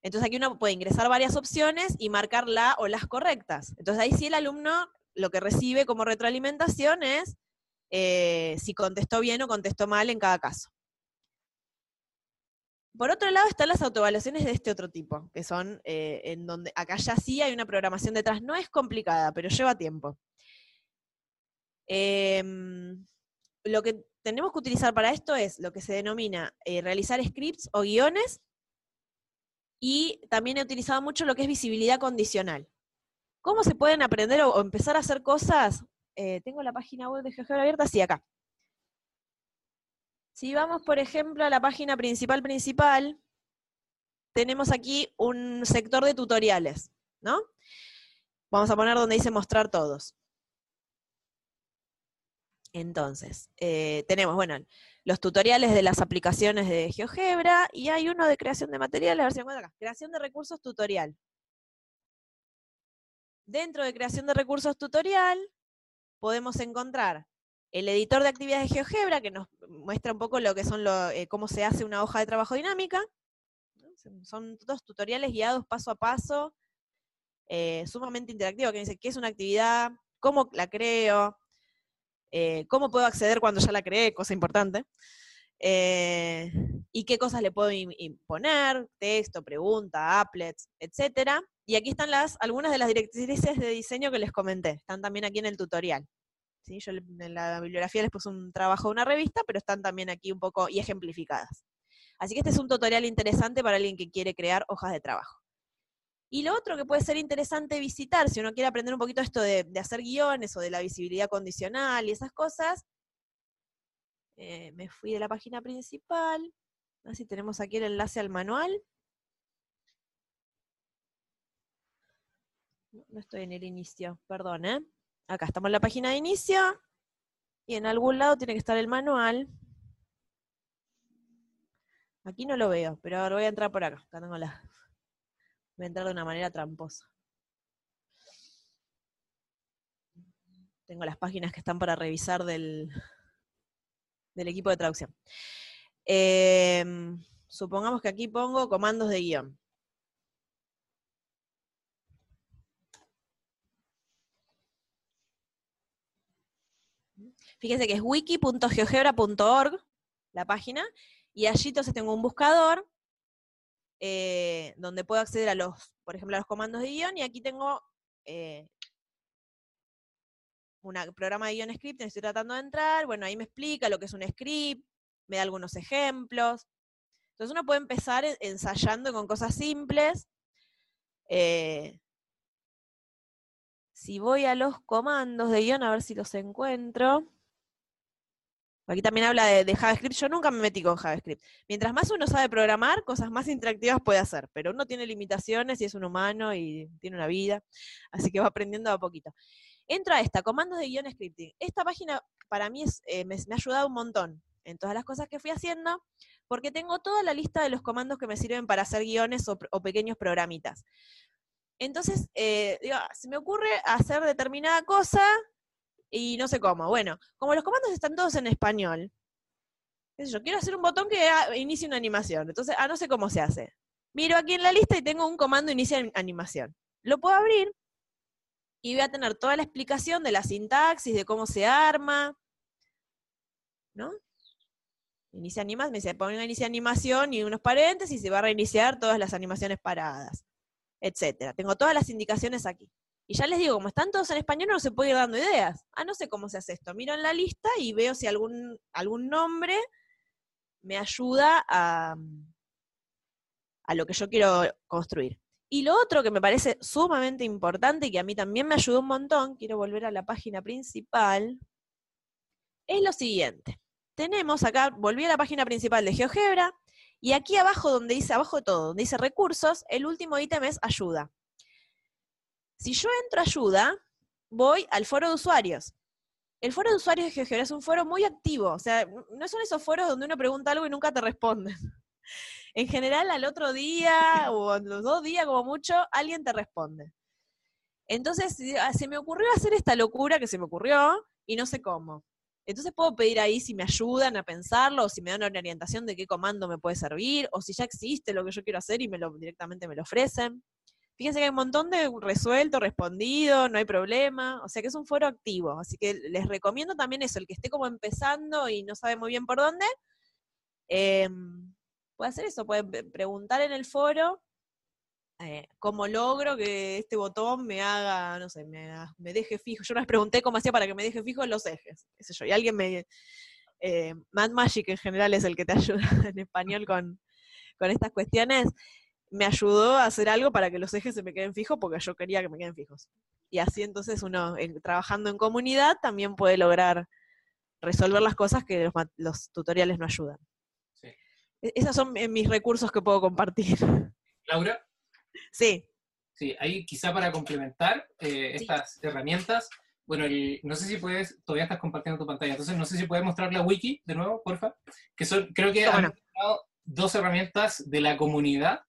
entonces aquí uno puede ingresar varias opciones y marcar la o las correctas. Entonces ahí sí el alumno lo que recibe como retroalimentación es eh, si contestó bien o contestó mal en cada caso. Por otro lado están las autoevaluaciones de este otro tipo, que son eh, en donde acá ya sí hay una programación detrás. No es complicada, pero lleva tiempo. Em, lo que tenemos que utilizar para esto es lo que se denomina eh, realizar scripts o guiones y también he utilizado mucho lo que es visibilidad condicional. ¿Cómo se pueden aprender o, empezar a hacer cosas? Eh, ¿Tengo la página web de GeoGebra abierta? Sí, acá. Si vamos, por ejemplo, a la página principal principal, tenemos aquí un sector de tutoriales, ¿no? Vamos a poner donde dice mostrar todos. Entonces, eh, tenemos, bueno, los tutoriales de las aplicaciones de GeoGebra y hay uno de creación de materiales, a ver acá, creación de recursos tutorial. Dentro de creación de recursos tutorial podemos encontrar el editor de actividades de GeoGebra que nos muestra un poco lo que son eh, cómo se hace una hoja de trabajo dinámica. Son todos tutoriales guiados paso a paso, eh, sumamente interactivos, que dice qué es una actividad, cómo la creo, eh, cómo puedo acceder cuando ya la creé, cosa importante, eh, y qué cosas le puedo imponer, texto, pregunta, applets, etc. Y aquí están las, algunas de las directrices de diseño que les comenté, están también aquí en el tutorial. Yo en la bibliografía les puse un trabajo de una revista, pero están también aquí un poco y ejemplificadas. Así que este es un tutorial interesante para alguien que quiere crear hojas de trabajo. Y lo otro que puede ser interesante visitar, si uno quiere aprender un poquito esto de, hacer guiones o de la visibilidad condicional y esas cosas, eh, me fui de la página principal, así tenemos aquí el enlace al manual. No estoy en el inicio, perdón, ¿eh? Acá estamos en la página de inicio y en algún lado tiene que estar el manual. Aquí no lo veo, pero ahora voy a entrar por acá. Acá tengo la, Entrar de una manera tramposa. Tengo las páginas que están para revisar del, del equipo de traducción. Em, supongamos que aquí pongo comandos de guion. Fíjense que es wiki.geogebra.org, la página, y allí entonces tengo un buscador eh, donde puedo acceder a los, por ejemplo, a los comandos de guion, y aquí tengo eh, un programa de guion script, estoy tratando de entrar, bueno, ahí me explica lo que es un script, me da algunos ejemplos. Entonces uno puede empezar ensayando con cosas simples. Eh, si voy a los comandos de guion, a ver si los encuentro. Aquí también habla de, JavaScript. Yo nunca me metí con JavaScript. Mientras más uno sabe programar, cosas más interactivas puede hacer. Pero uno tiene limitaciones y es un humano y tiene una vida. Así que va aprendiendo a poquito. Entro a esta, comandos de guion scripting. Esta página para mí eh, me, ha ayudado un montón en todas las cosas que fui haciendo, porque tengo toda la lista de los comandos que me sirven para hacer guiones o, pequeños programitas. Entonces, eh, digo, ah, se me ocurre hacer determinada cosa y no sé cómo. Bueno, como los comandos están todos en español, yo, quiero hacer un botón que inicie una animación. Entonces, ah, no sé cómo se hace. Miro aquí en la lista y tengo un comando inicia animación. Lo puedo abrir y voy a tener toda la explicación de la sintaxis, de cómo se arma, ¿no? Inicia animación, me dice, pone inicia animación y unos paréntesis y se va a reiniciar todas las animaciones paradas, etcétera. Tengo todas las indicaciones aquí. Y ya les digo, como están todos en español, no se puede ir dando ideas. Ah, no sé cómo se hace esto. Miro en la lista y veo si algún, algún nombre me ayuda a, a lo que yo quiero construir. Y lo otro que me parece sumamente importante y que a mí también me ayudó un montón, quiero volver a la página principal, es lo siguiente. Tenemos acá, volví a la página principal de GeoGebra, y aquí abajo, donde dice, abajo de todo, donde dice recursos, el último ítem es ayuda. Si yo entro a ayuda, voy al foro de usuarios. El foro de usuarios de GeoGebra es un foro muy activo, o sea, no son esos foros donde uno pregunta algo y nunca te responden. En general, al otro día o los dos días como mucho, alguien te responde. Entonces, ah, se me ocurrió hacer esta locura que se me ocurrió y no sé cómo. Entonces puedo pedir ahí si me ayudan a pensarlo, o si me dan una orientación de qué comando me puede servir, o si ya existe lo que yo quiero hacer y me lo, directamente me lo ofrecen. Fíjense que hay un montón de resuelto, respondido, no hay problema, o sea que es un foro activo, así que les recomiendo también eso, el que esté como empezando y no sabe muy bien por dónde, em, puede hacer eso, puede preguntar en el foro eh, cómo logro que este botón me haga, no sé, me, me deje fijo. Yo les pregunté cómo hacía para que me deje fijo en los ejes, qué sé yo, y alguien me... Eh, Mad Magic en general es el que te ayuda en español con, con estas cuestiones, me ayudó a hacer algo para que los ejes se me queden fijos porque yo quería que me queden fijos. Y así entonces uno, trabajando en comunidad, también puede lograr resolver las cosas que los, tutoriales no ayudan. E, esos son mis recursos que puedo compartir. Laura. Sí. Sí, ahí quizá para complementar eh, estas herramientas, bueno, no sé si puedes, todavía estás compartiendo tu pantalla, entonces no sé si puedes mostrar la wiki de nuevo, porfa, que son, creo que han dos herramientas de la comunidad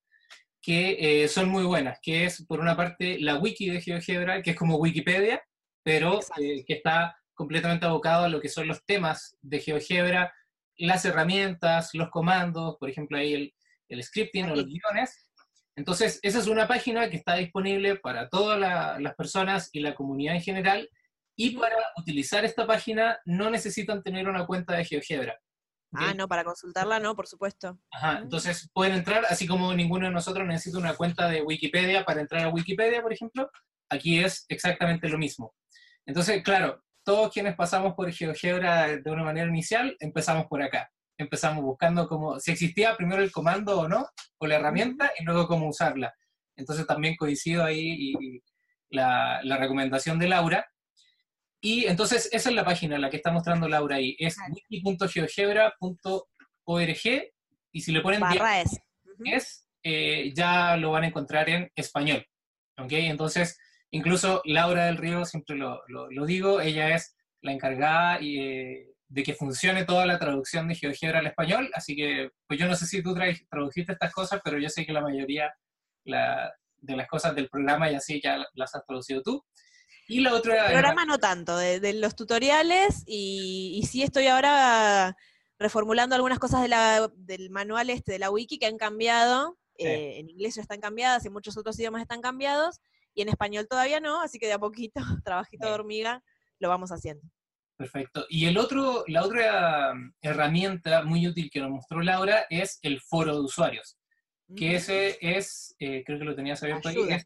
que eh, son muy buenas, que es por una parte la wiki de GeoGebra, que es como Wikipedia, pero eh, que está completamente abocado a lo que son los temas de GeoGebra, las herramientas, los comandos, por ejemplo ahí el, el scripting o los guiones, entonces, esa es una página que está disponible para todas las personas y la comunidad en general. Y para utilizar esta página no necesitan tener una cuenta de GeoGebra. Ah, no, para consultarla no, por supuesto. Ajá, entonces pueden entrar, así como ninguno de nosotros necesita una cuenta de Wikipedia para entrar a Wikipedia, por ejemplo, aquí es exactamente lo mismo. Entonces, claro, todos quienes pasamos por GeoGebra de una manera inicial, empezamos por acá empezamos buscando cómo, si existía primero el comando o no, o la herramienta, y luego cómo usarla. Entonces también coincido ahí y la, la, recomendación de Laura. Y entonces esa es la página, la que está mostrando Laura ahí, es wiki.geogebra.org y si le ponen es, es eh, ya lo van a encontrar en español. ¿ok? Entonces, incluso Laura del Río, siempre lo, lo, digo, ella es la encargada y, eh, de que funcione toda la traducción de GeoGebra al español, así que pues yo no sé si tú tradujiste estas cosas, pero yo sé que la mayoría de las cosas del programa y así ya las has traducido tú. Y la otra... El programa no tanto, de, los tutoriales, y, y, sí estoy ahora reformulando algunas cosas de la, del manual este de la wiki que han cambiado, eh, en inglés ya están cambiadas y en muchos otros idiomas están cambiados, y en español todavía no, así que de a poquito, trabajito de hormiga, lo vamos haciendo. Perfecto. Y el otro, la otra um, herramienta muy útil que nos mostró Laura es el foro de usuarios, que mm. ese es, eh, creo que lo tenías abierto ahí, es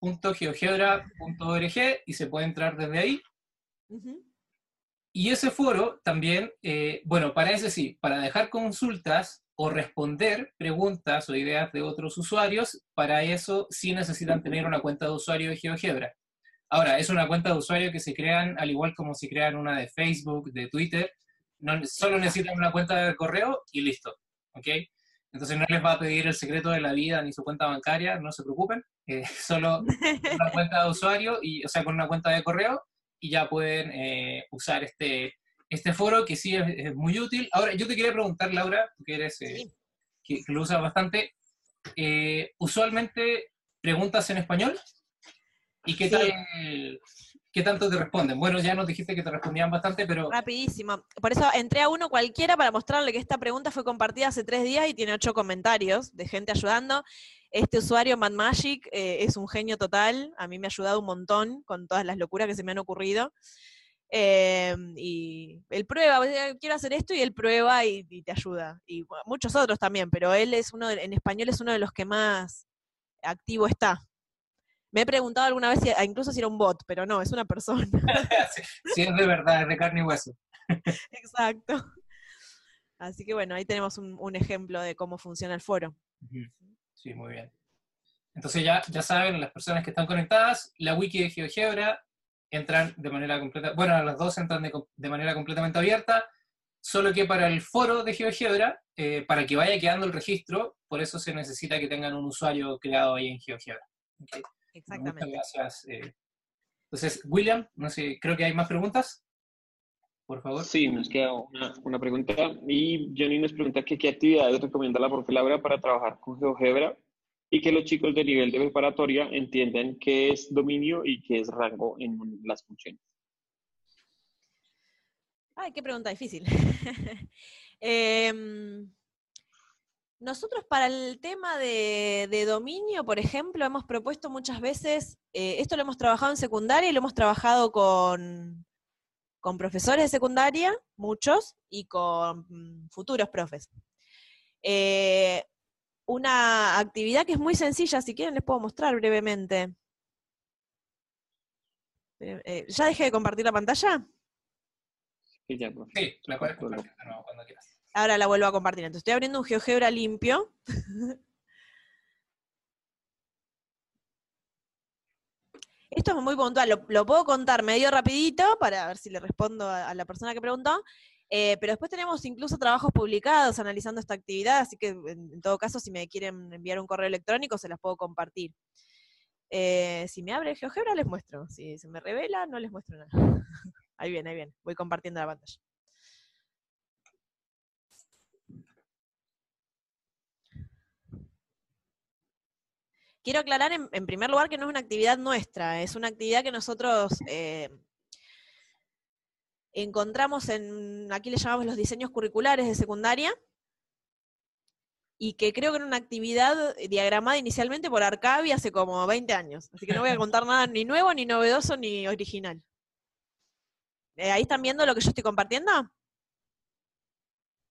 help.geogebra.org y se puede entrar desde ahí. Y ese foro también, eh, bueno, para ese sí, para dejar consultas o responder preguntas o ideas de otros usuarios, para eso sí necesitan tener una cuenta de usuario de GeoGebra. Ahora, es una cuenta de usuario que se crean al igual como si crean una de Facebook, de Twitter. No, solo necesitan una cuenta de correo y listo. ¿Ok? Entonces no les va a pedir el secreto de la vida ni su cuenta bancaria, no se preocupen. Eh, solo una cuenta de usuario, y, o sea, con una cuenta de correo, y ya pueden eh, usar este, este foro que sí es, muy útil. Ahora, yo te quería preguntar, Laura, tú que eres, eh, que, lo usas bastante, usualmente preguntas en español? ¿Y qué, tal, qué tanto te responden? Bueno, ya nos dijiste que te respondían bastante, pero... Rapidísimo. Por eso entré a uno cualquiera para mostrarle que esta pregunta fue compartida hace tres días y tiene ocho comentarios de gente ayudando. Este usuario, Mad Magic, eh, es un genio total. A mí me ha ayudado un montón con todas las locuras que se me han ocurrido. Em, y él prueba, quiero hacer esto y él prueba y, te ayuda. Y muchos otros también, pero él es uno, en español es uno de los que más activo está. Me he preguntado alguna vez, ah, incluso si era un bot, pero no, es una persona. sí, es de verdad, es de carne y hueso. Exacto. Así que bueno, ahí tenemos un, ejemplo de cómo funciona el foro. Sí, muy bien. Entonces ya, ya saben, las personas que están conectadas, la wiki de GeoGebra entran de manera completa, bueno, las dos entran de, manera completamente abierta, solo que para el foro de GeoGebra, eh, para que vaya quedando el registro, por eso se necesita que tengan un usuario creado ahí en GeoGebra. Exactamente. Muchas gracias. Eh. Entonces, William, no sé, creo que hay más preguntas. Por favor. Sí, nos queda una, pregunta. Y Johnny nos pregunta que qué actividades recomienda la profe Laura para trabajar con GeoGebra y que los chicos de nivel de preparatoria entiendan qué es dominio y qué es rango en las funciones. Ay, qué pregunta difícil. Em, nosotros para el tema de, dominio, por ejemplo, hemos propuesto muchas veces, eh, esto lo hemos trabajado en secundaria y lo hemos trabajado con, con profesores de secundaria, muchos, y con mm, futuros profes. Eh, una actividad que es muy sencilla, si quieren les puedo mostrar brevemente. Eh, ¿Ya dejé de compartir la pantalla? Sí, ya, sí la puedes compartir cuando quieras. Ahora la vuelvo a compartir. Entonces estoy abriendo un GeoGebra limpio. Esto es muy puntual, lo, puedo contar medio rapidito para ver si le respondo a la persona que preguntó. Eh, pero después tenemos incluso trabajos publicados analizando esta actividad, así que en, todo caso, si me quieren enviar un correo electrónico, se las puedo compartir. Eh, si me abre GeoGebra, les muestro. Si se me revela, no les muestro nada. ahí viene, ahí viene. Voy compartiendo la pantalla. Quiero aclarar en, primer lugar que no es una actividad nuestra, es una actividad que nosotros eh, encontramos en, aquí le llamamos los diseños curriculares de secundaria, y que creo que era una actividad diagramada inicialmente por Arcavi hace como 20 años. Así que no voy a contar nada ni nuevo, ni novedoso, ni original. Eh, ¿Ahí están viendo lo que yo estoy compartiendo?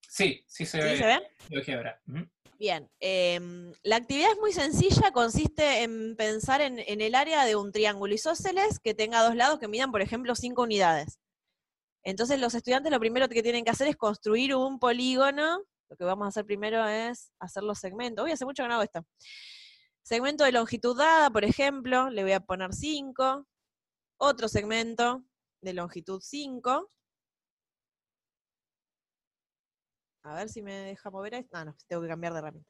Sí, sí se ve. ¿Sí se ve? Bien, em, la actividad es muy sencilla, consiste en pensar en, el área de un triángulo isósceles que tenga dos lados que midan, por ejemplo, 5 unidades. Entonces los estudiantes lo primero que tienen que hacer es construir un polígono. Lo que vamos a hacer primero es hacer los segmentos. Uy, hace mucho que no hago esto. Segmento de longitud dada, por ejemplo, le voy a poner 5. Otro segmento de longitud 5. A ver si me deja mover esto. Ah, no, tengo que cambiar de herramienta.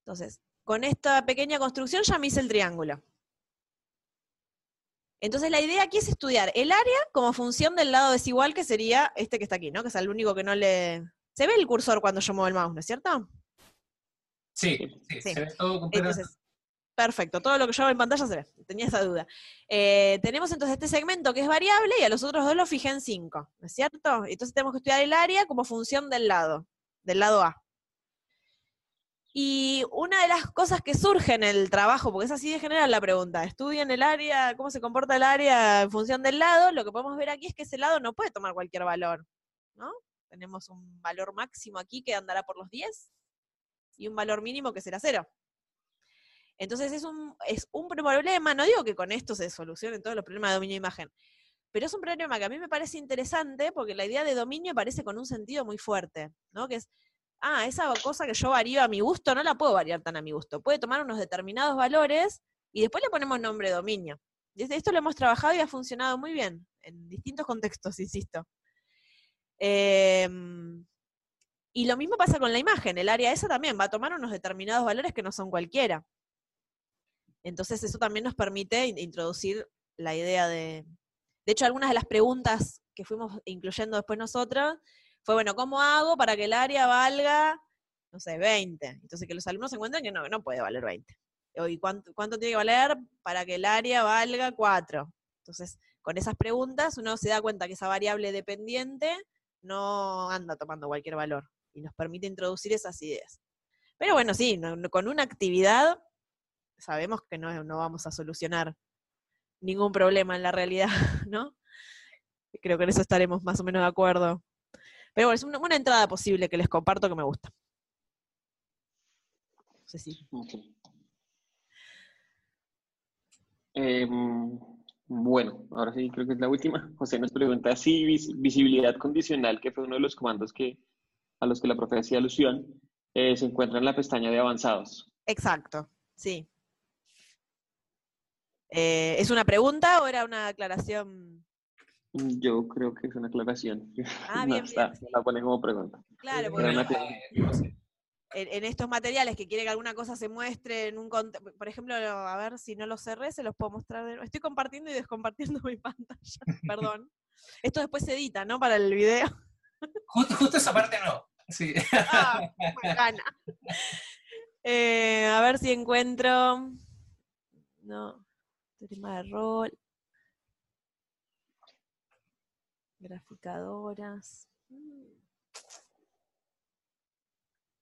Entonces, con esta pequeña construcción ya me hice el triángulo. Entonces la idea aquí es estudiar el área como función del lado desigual que sería este que está aquí, ¿no? Que es el único que no le... Se ve el cursor cuando yo muevo el mouse, ¿no es cierto? Sí, sí, se ve todo completamente. Perfecto, todo lo que yo hago en pantalla se ve, tenía esa duda. Eh, tenemos entonces este segmento que es variable y a los otros dos los fijé en 5, ¿no es cierto? Entonces tenemos que estudiar el área como función del lado, del lado A. Y una de las cosas que surge en el trabajo, porque es así de general la pregunta, estudian el área, cómo se comporta el área en función del lado, lo que podemos ver aquí es que ese lado no puede tomar cualquier valor, ¿no? Tenemos un valor máximo aquí que andará por los 10 y un valor mínimo que será 0. Entonces es un, es un problema, no digo que con esto se solucionen todos los problemas de dominio de imagen, pero es un problema que a mí me parece interesante porque la idea de dominio parece con un sentido muy fuerte, ¿no? Que es ah, esa cosa que yo varío a mi gusto, no la puedo variar tan a mi gusto. Puede tomar unos determinados valores y después le ponemos nombre dominio. Desde esto lo hemos trabajado y ha funcionado muy bien, en distintos contextos, insisto. Em, y lo mismo pasa con la imagen, el área esa también va a tomar unos determinados valores que no son cualquiera. Entonces eso también nos permite introducir la idea de... De hecho, algunas de las preguntas que fuimos incluyendo después nosotros fue, bueno, ¿cómo hago para que el área valga, no sé, 20? Entonces que los alumnos se encuentren que no, no puede valer 20. ¿Y cuánto, cuánto tiene que valer para que el área valga 4? Entonces, con esas preguntas uno se da cuenta que esa variable dependiente no anda tomando cualquier valor y nos permite introducir esas ideas. Pero bueno, sí, con una actividad sabemos que no, no vamos a solucionar ningún problema en la realidad, ¿no? Creo que en eso estaremos más o menos de acuerdo. Pero bueno, es una, entrada posible que les comparto que me gusta. No sé si. Em, bueno, ahora sí creo que es la última. José nos pregunta si visibilidad condicional, que fue uno de los comandos que, a los que la profe hacía alusión, eh, se encuentra en la pestaña de avanzados. Exacto, sí. Eh, ¿Es una pregunta o era una aclaración? Yo creo que es una aclaración. Ah, bien, bien. la pone como pregunta. Claro, porque en, estos materiales que quiere que alguna cosa se muestre en un por ejemplo, a ver si no los cerré, se los puedo mostrar. Estoy compartiendo y descompartiendo mi pantalla, perdón. Esto después se edita, ¿no? Para el video. Justo, esa parte no. Sí. Ah, eh, a ver si encuentro. No. Tema de rol. Graficadoras.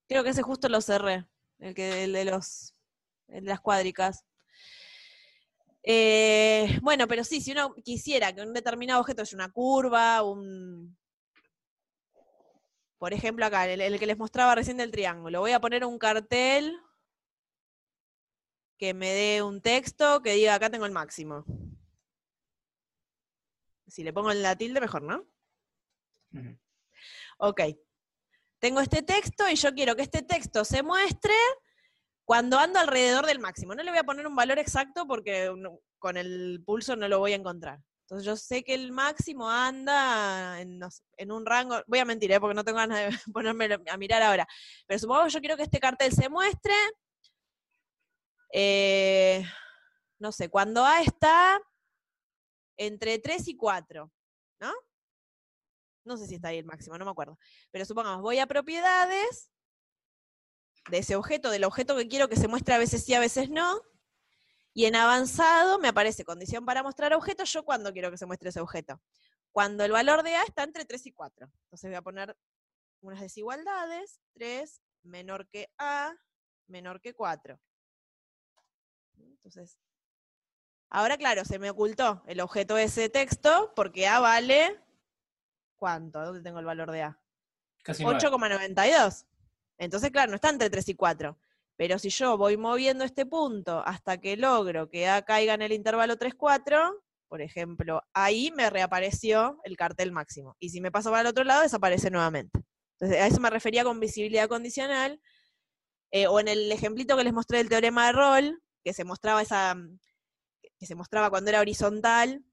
Creo que ese justo lo cerré. El el de los de las cuádricas. Eh, bueno, pero sí, si uno quisiera que un determinado objeto es una curva, un. Por ejemplo, acá, el, el que les mostraba recién del triángulo. Voy a poner un cartel que me dé un texto que diga acá tengo el máximo. Si le pongo la tilde, mejor, ¿no? Ok. Tengo este texto y yo quiero que este texto se muestre cuando ando alrededor del máximo. No le voy a poner un valor exacto porque con el pulso no lo voy a encontrar. Entonces yo sé que el máximo anda en, un rango, voy a mentir, ¿eh? porque no tengo ganas de ponerme a mirar ahora, pero supongo que yo quiero que este cartel se muestre eh, no sé, cuando A está entre 3 y 4, ¿no? No sé si está ahí el máximo, no me acuerdo. Pero supongamos, voy a propiedades de ese objeto, del objeto que quiero que se muestre a veces sí, a veces no. Y en avanzado me aparece condición para mostrar objeto, yo cuando quiero que se muestre ese objeto. Cuando el valor de A está entre 3 y 4. Entonces voy a poner unas desigualdades, 3 menor que A, menor que 4. Entonces, ahora claro, se me ocultó el objeto de ese texto porque A vale, ¿cuánto? ¿Dónde tengo el valor de A? 8,92. Entonces, claro, no está entre 3 y 4. Pero si yo voy moviendo este punto hasta que logro que A caiga en el intervalo 3-4, por ejemplo, ahí me reapareció el cartel máximo. Y si me paso para el otro lado, desaparece nuevamente. Entonces, a eso me refería con visibilidad condicional. Eh, o en el ejemplito que les mostré del teorema de Roll, que se mostraba esa, mm, que se mostraba cuando era horizontal.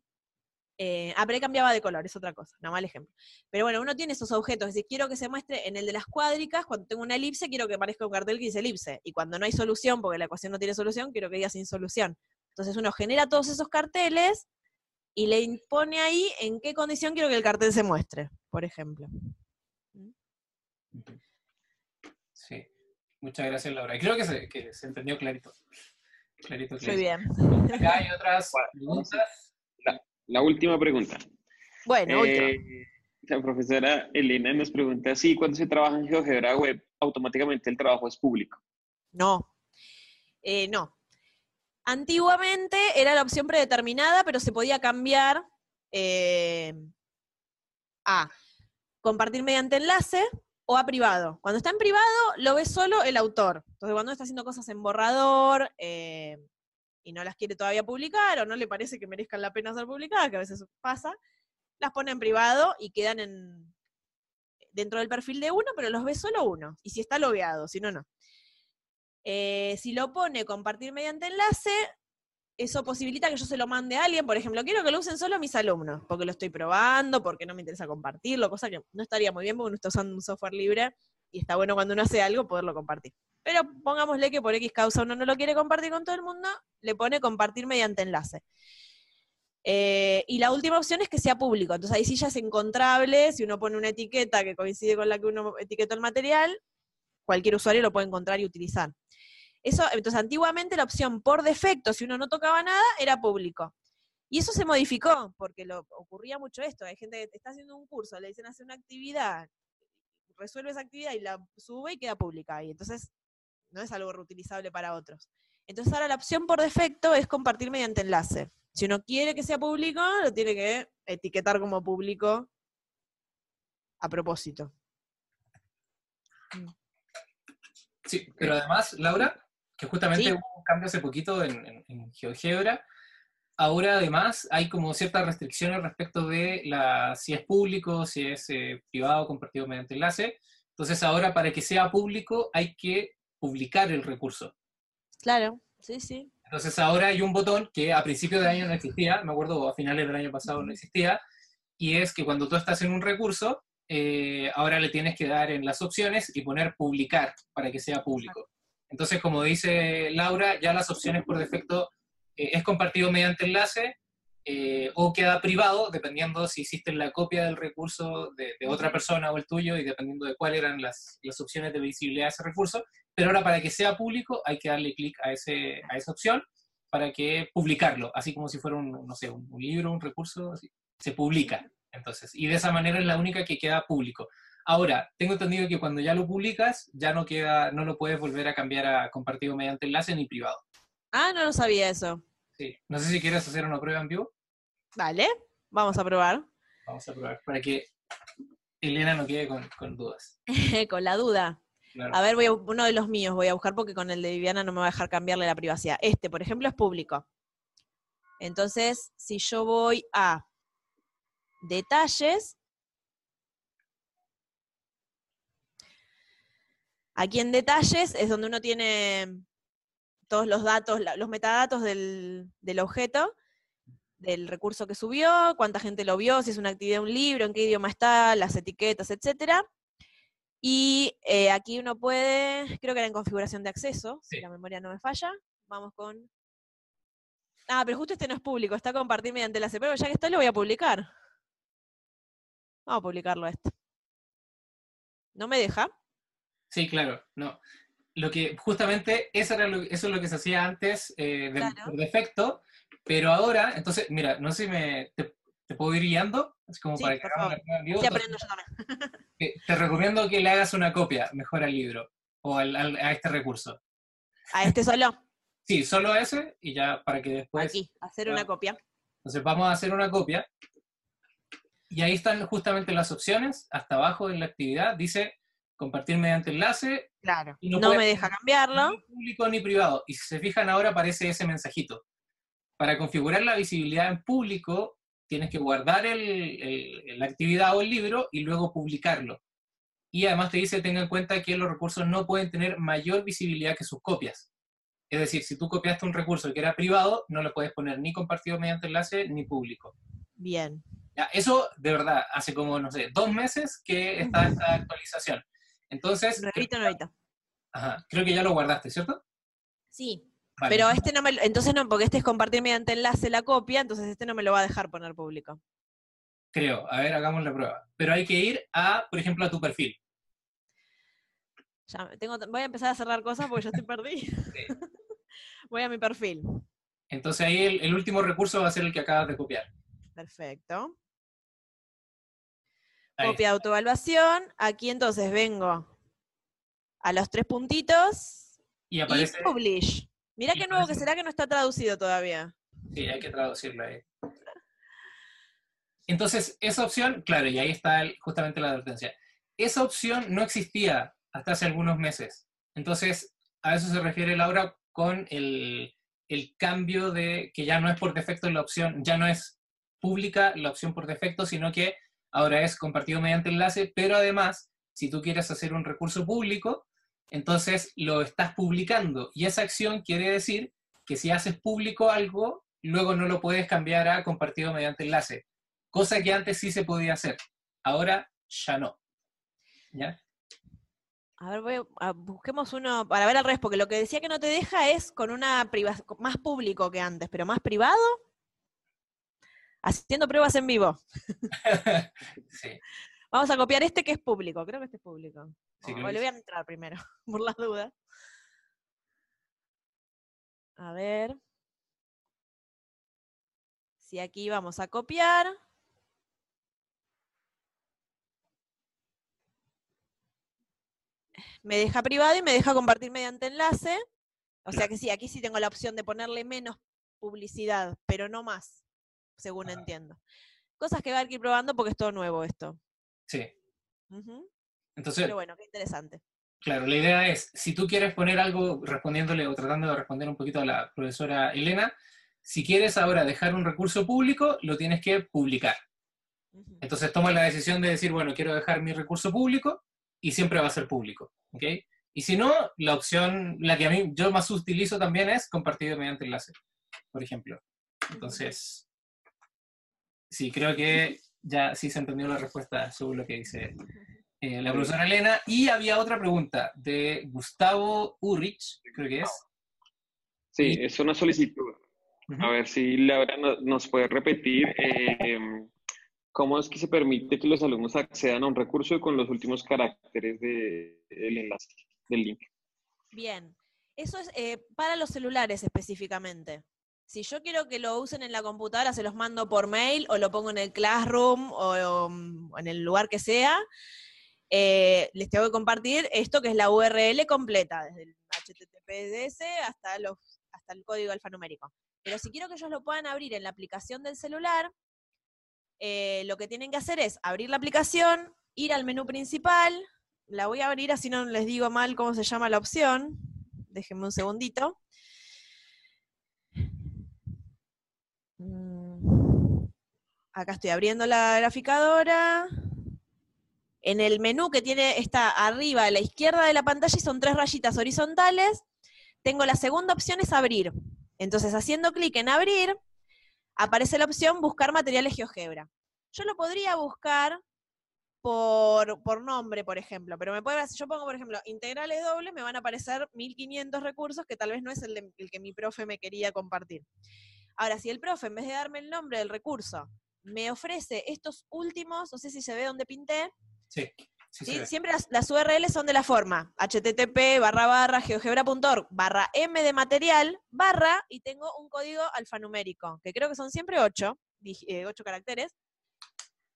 Eh, ah, pero ahí cambiaba de color, es otra cosa, no mal ejemplo. Pero bueno, uno tiene esos objetos, es decir, quiero que se muestre en el de las cuádricas, cuando tengo una elipse, quiero que aparezca un cartel que dice elipse. Y cuando no hay solución, porque la ecuación no tiene solución, quiero que diga sin solución. Entonces uno genera todos esos carteles y le impone ahí en qué condición quiero que el cartel se muestre, por ejemplo. Sí, muchas gracias Laura. Creo que se entendió clarito. Muy bien. Acá hay otras preguntas. La, última pregunta. Bueno, eh, La profesora Elena nos pregunta si cuando se trabaja en GeoGebra Web, automáticamente el trabajo es público. No, eh, no. Antiguamente era la opción predeterminada, pero se podía cambiar eh, a compartir mediante enlace o a privado. Cuando está en privado, lo ve solo el autor. Entonces, cuando está haciendo cosas en borrador eh, y no las quiere todavía publicar o no le parece que merezcan la pena ser publicadas, que a veces pasa, las pone en privado y quedan en, dentro del perfil de uno, pero los ve solo uno. Y si está logueado, si no, no. Eh, si lo pone compartir mediante enlace, eso posibilita que yo se lo mande a alguien, por ejemplo, quiero que lo usen solo mis alumnos, porque lo estoy probando, porque no me interesa compartirlo, cosa que no estaría muy bien porque uno está usando un software libre y está bueno cuando uno hace algo poderlo compartir. Pero pongámosle que por X causa uno no lo quiere compartir con todo el mundo, le pone compartir mediante enlace. Eh, y la última opción es que sea público, entonces ahí sí ya es encontrable, si uno pone una etiqueta que coincide con la que uno etiquetó el material, cualquier usuario lo puede encontrar y utilizar. Eso, entonces, antiguamente la opción por defecto, si uno no tocaba nada, era público. Y eso se modificó, porque lo, ocurría mucho esto. Hay gente que está haciendo un curso, le dicen hacer una actividad, resuelve esa actividad y la sube y queda pública. Y entonces no es algo reutilizable para otros. Entonces ahora la opción por defecto es compartir mediante enlace. Si uno quiere que sea público, lo tiene que etiquetar como público a propósito. Sí, pero además, Laura, que justamente hubo un cambio hace poquito en, GeoGebra, ahora además hay como ciertas restricciones respecto de la, si es público, si es eh, privado, compartido mediante enlace. Entonces ahora para que sea público hay que publicar el recurso. Claro, sí, sí. Entonces ahora hay un botón que a principio del año no existía, me acuerdo a finales del año pasado no existía, y es que cuando tú estás en un recurso, eh, ahora le tienes que dar en las opciones y poner publicar para que sea público. Entonces, como dice Laura, ya las opciones por defecto eh, es compartido mediante enlace eh, o queda privado, dependiendo si hiciste la copia del recurso de, otra persona o el tuyo y dependiendo de cuáles eran las, las, opciones de visibilidad de ese recurso. Pero ahora para que sea público hay que darle clic a, a esa opción para que publicarlo, así como si fuera un, no sé, un, libro, un recurso, se publica. Entonces, y de esa manera es la única que queda público. Ahora, tengo entendido que cuando ya lo publicas, ya no queda, no lo puedes volver a cambiar a compartido mediante enlace ni privado. Ah, no lo sabía eso. Sí. No sé si quieres hacer una prueba en vivo. Vale, vamos a probar. Vamos a probar, para que Elena no quede con, dudas. con la duda. A ver, voy a, uno de los míos voy a buscar porque con el de Viviana no me va a dejar cambiarle la privacidad. Este, por ejemplo, es público. Entonces, si yo voy a detalles. Aquí en detalles es donde uno tiene todos los datos, los metadatos del, objeto, del recurso que subió, cuánta gente lo vio, si es una actividad, un libro, en qué idioma está, las etiquetas, etc. Y eh, aquí uno puede, creo que era en configuración de acceso, si la memoria no me falla. Vamos con... Ah, pero justo este no es público, está compartido mediante la pero ya que está lo voy a publicar. Vamos a publicarlo esto. ¿No me deja? Sí, claro, no. Lo que justamente eso, era eso es lo que se hacía antes eh, por defecto, pero ahora, entonces, mira, no sé si me, te, puedo ir guiando, es como para que. Sí, yo también. te recomiendo que le hagas una copia mejor al libro o a este recurso. ¿A este solo? Sí, solo a ese y ya para que después... Aquí, hacer una copia. Entonces vamos a hacer una copia y ahí están justamente las opciones, hasta abajo en la actividad, dice compartir mediante enlace. Claro, no, me deja cambiarlo. Ni público ni privado. Y si se fijan ahora aparece ese mensajito. Para configurar la visibilidad en público, tienes que guardar la actividad o el libro y luego publicarlo. Y además te dice, tenga en cuenta que los recursos no pueden tener mayor visibilidad que sus copias. Es decir, si tú copiaste un recurso que era privado, no lo puedes poner ni compartido mediante enlace ni público. Bien eso, de verdad, hace como, no sé, dos meses que está esta actualización. Entonces... Nuevito, Ajá, creo que ya lo guardaste, ¿cierto? Sí, pero este no me entonces no, porque este es compartir mediante enlace la copia, entonces este no me lo va a dejar poner público. Creo, a ver, hagamos la prueba. Pero hay que ir a, por ejemplo, a tu perfil. Ya, tengo, voy a empezar a cerrar cosas porque ya estoy perdido. voy a mi perfil. Entonces ahí el, último recurso va a ser el que acabas de copiar. Perfecto. Copia de autoevaluación. Aquí entonces vengo a los tres puntitos. Y aparece. publish. Mira qué nuevo que será que no está traducido todavía. Sí, hay que traducirlo ahí. Entonces, esa opción, claro, y ahí está justamente la advertencia. Esa opción no existía hasta hace algunos meses. Entonces, a eso se refiere Laura con el, el cambio de que ya no es por defecto la opción, ya no es pública la opción por defecto, sino que ahora es compartido mediante enlace, pero además, si tú quieres hacer un recurso público, entonces lo estás publicando. Y esa acción quiere decir que si haces público algo, luego no lo puedes cambiar a compartido mediante enlace. Cosa que antes sí se podía hacer. Ahora ya no. ¿Ya? A ver, busquemos uno para ver al revés, porque lo que decía que no te deja es con una más público que antes, pero más privado haciendo pruebas en vivo. sí. Vamos a copiar este que es público, creo que este es público. le voy a entrar primero, por las dudas. A ver. Si aquí vamos a copiar. Me deja privado y me deja compartir mediante enlace. O sea que sí, aquí sí tengo la opción de ponerle menos publicidad, pero no más, según Ah. entiendo. Cosas que va a ir probando porque es todo nuevo esto. Sí. Entonces, Pero bueno, qué interesante. Claro, la idea es, si tú quieres poner algo respondiéndole o tratando de responder un poquito a la profesora Elena, si quieres ahora dejar un recurso público, lo tienes que publicar. Entonces tomas la decisión de decir, bueno, quiero dejar mi recurso público y siempre va a ser público. ¿ok? Y si no, la opción, la que a mí yo más utilizo también es compartido mediante enlace, por ejemplo. Entonces, sí, creo que ya sí se entendió la respuesta según lo que dice eh, la profesora Elena. Y había otra pregunta de Gustavo Urrich, creo que es. Sí, es una solicitud. A ver si Laura no- nos puede repetir eh, cómo es que se permite que los alumnos accedan a un recurso con los últimos caracteres de- del enlace, del link. Bien, eso es eh, para los celulares específicamente. Si yo quiero que lo usen en la computadora, se los mando por mail o lo pongo en el Classroom o, um, en el lugar que sea. eh, les tengo que compartir esto que es la URL completa, desde el HTTPS hasta el código alfanumérico. Pero si quiero que ellos lo puedan abrir en la aplicación del celular, eh, lo que tienen que hacer es abrir la aplicación, ir al menú principal, la voy a abrir así no les digo mal cómo se llama la opción. Déjenme un segundito. Acá estoy abriendo la graficadora. En el menú que tiene, está arriba a la izquierda de la pantalla y son tres rayitas horizontales. Tengo la segunda opción es abrir. Entonces, haciendo clic en abrir, aparece la opción buscar materiales GeoGebra. Yo lo podría buscar por, por nombre, por ejemplo, pero me puede, si yo pongo, por ejemplo, integrales dobles, me van a aparecer 1500 recursos que tal vez no es el que mi profe me quería compartir. Ahora, si el profe, en vez de darme el nombre del recurso, me ofrece estos últimos, no sé si se ve donde pinté, Sí, sí, ¿sí? siempre las, las URLs son de la forma http barra barra geogebra.org barra m de material barra y tengo un código alfanumérico, que creo que son siempre ocho, dig- eh, ocho caracteres.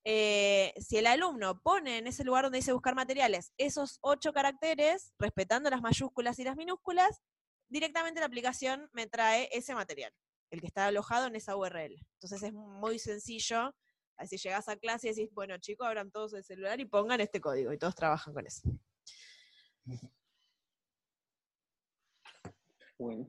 Eh, si el alumno pone en ese lugar donde dice buscar materiales esos ocho caracteres, respetando las mayúsculas y las minúsculas, directamente la aplicación me trae ese material, el que está alojado en esa URL. Entonces es muy sencillo. Así llegas a clase y decís, bueno, chicos, abran todos el celular y pongan este código, y todos trabajan con eso. Bueno.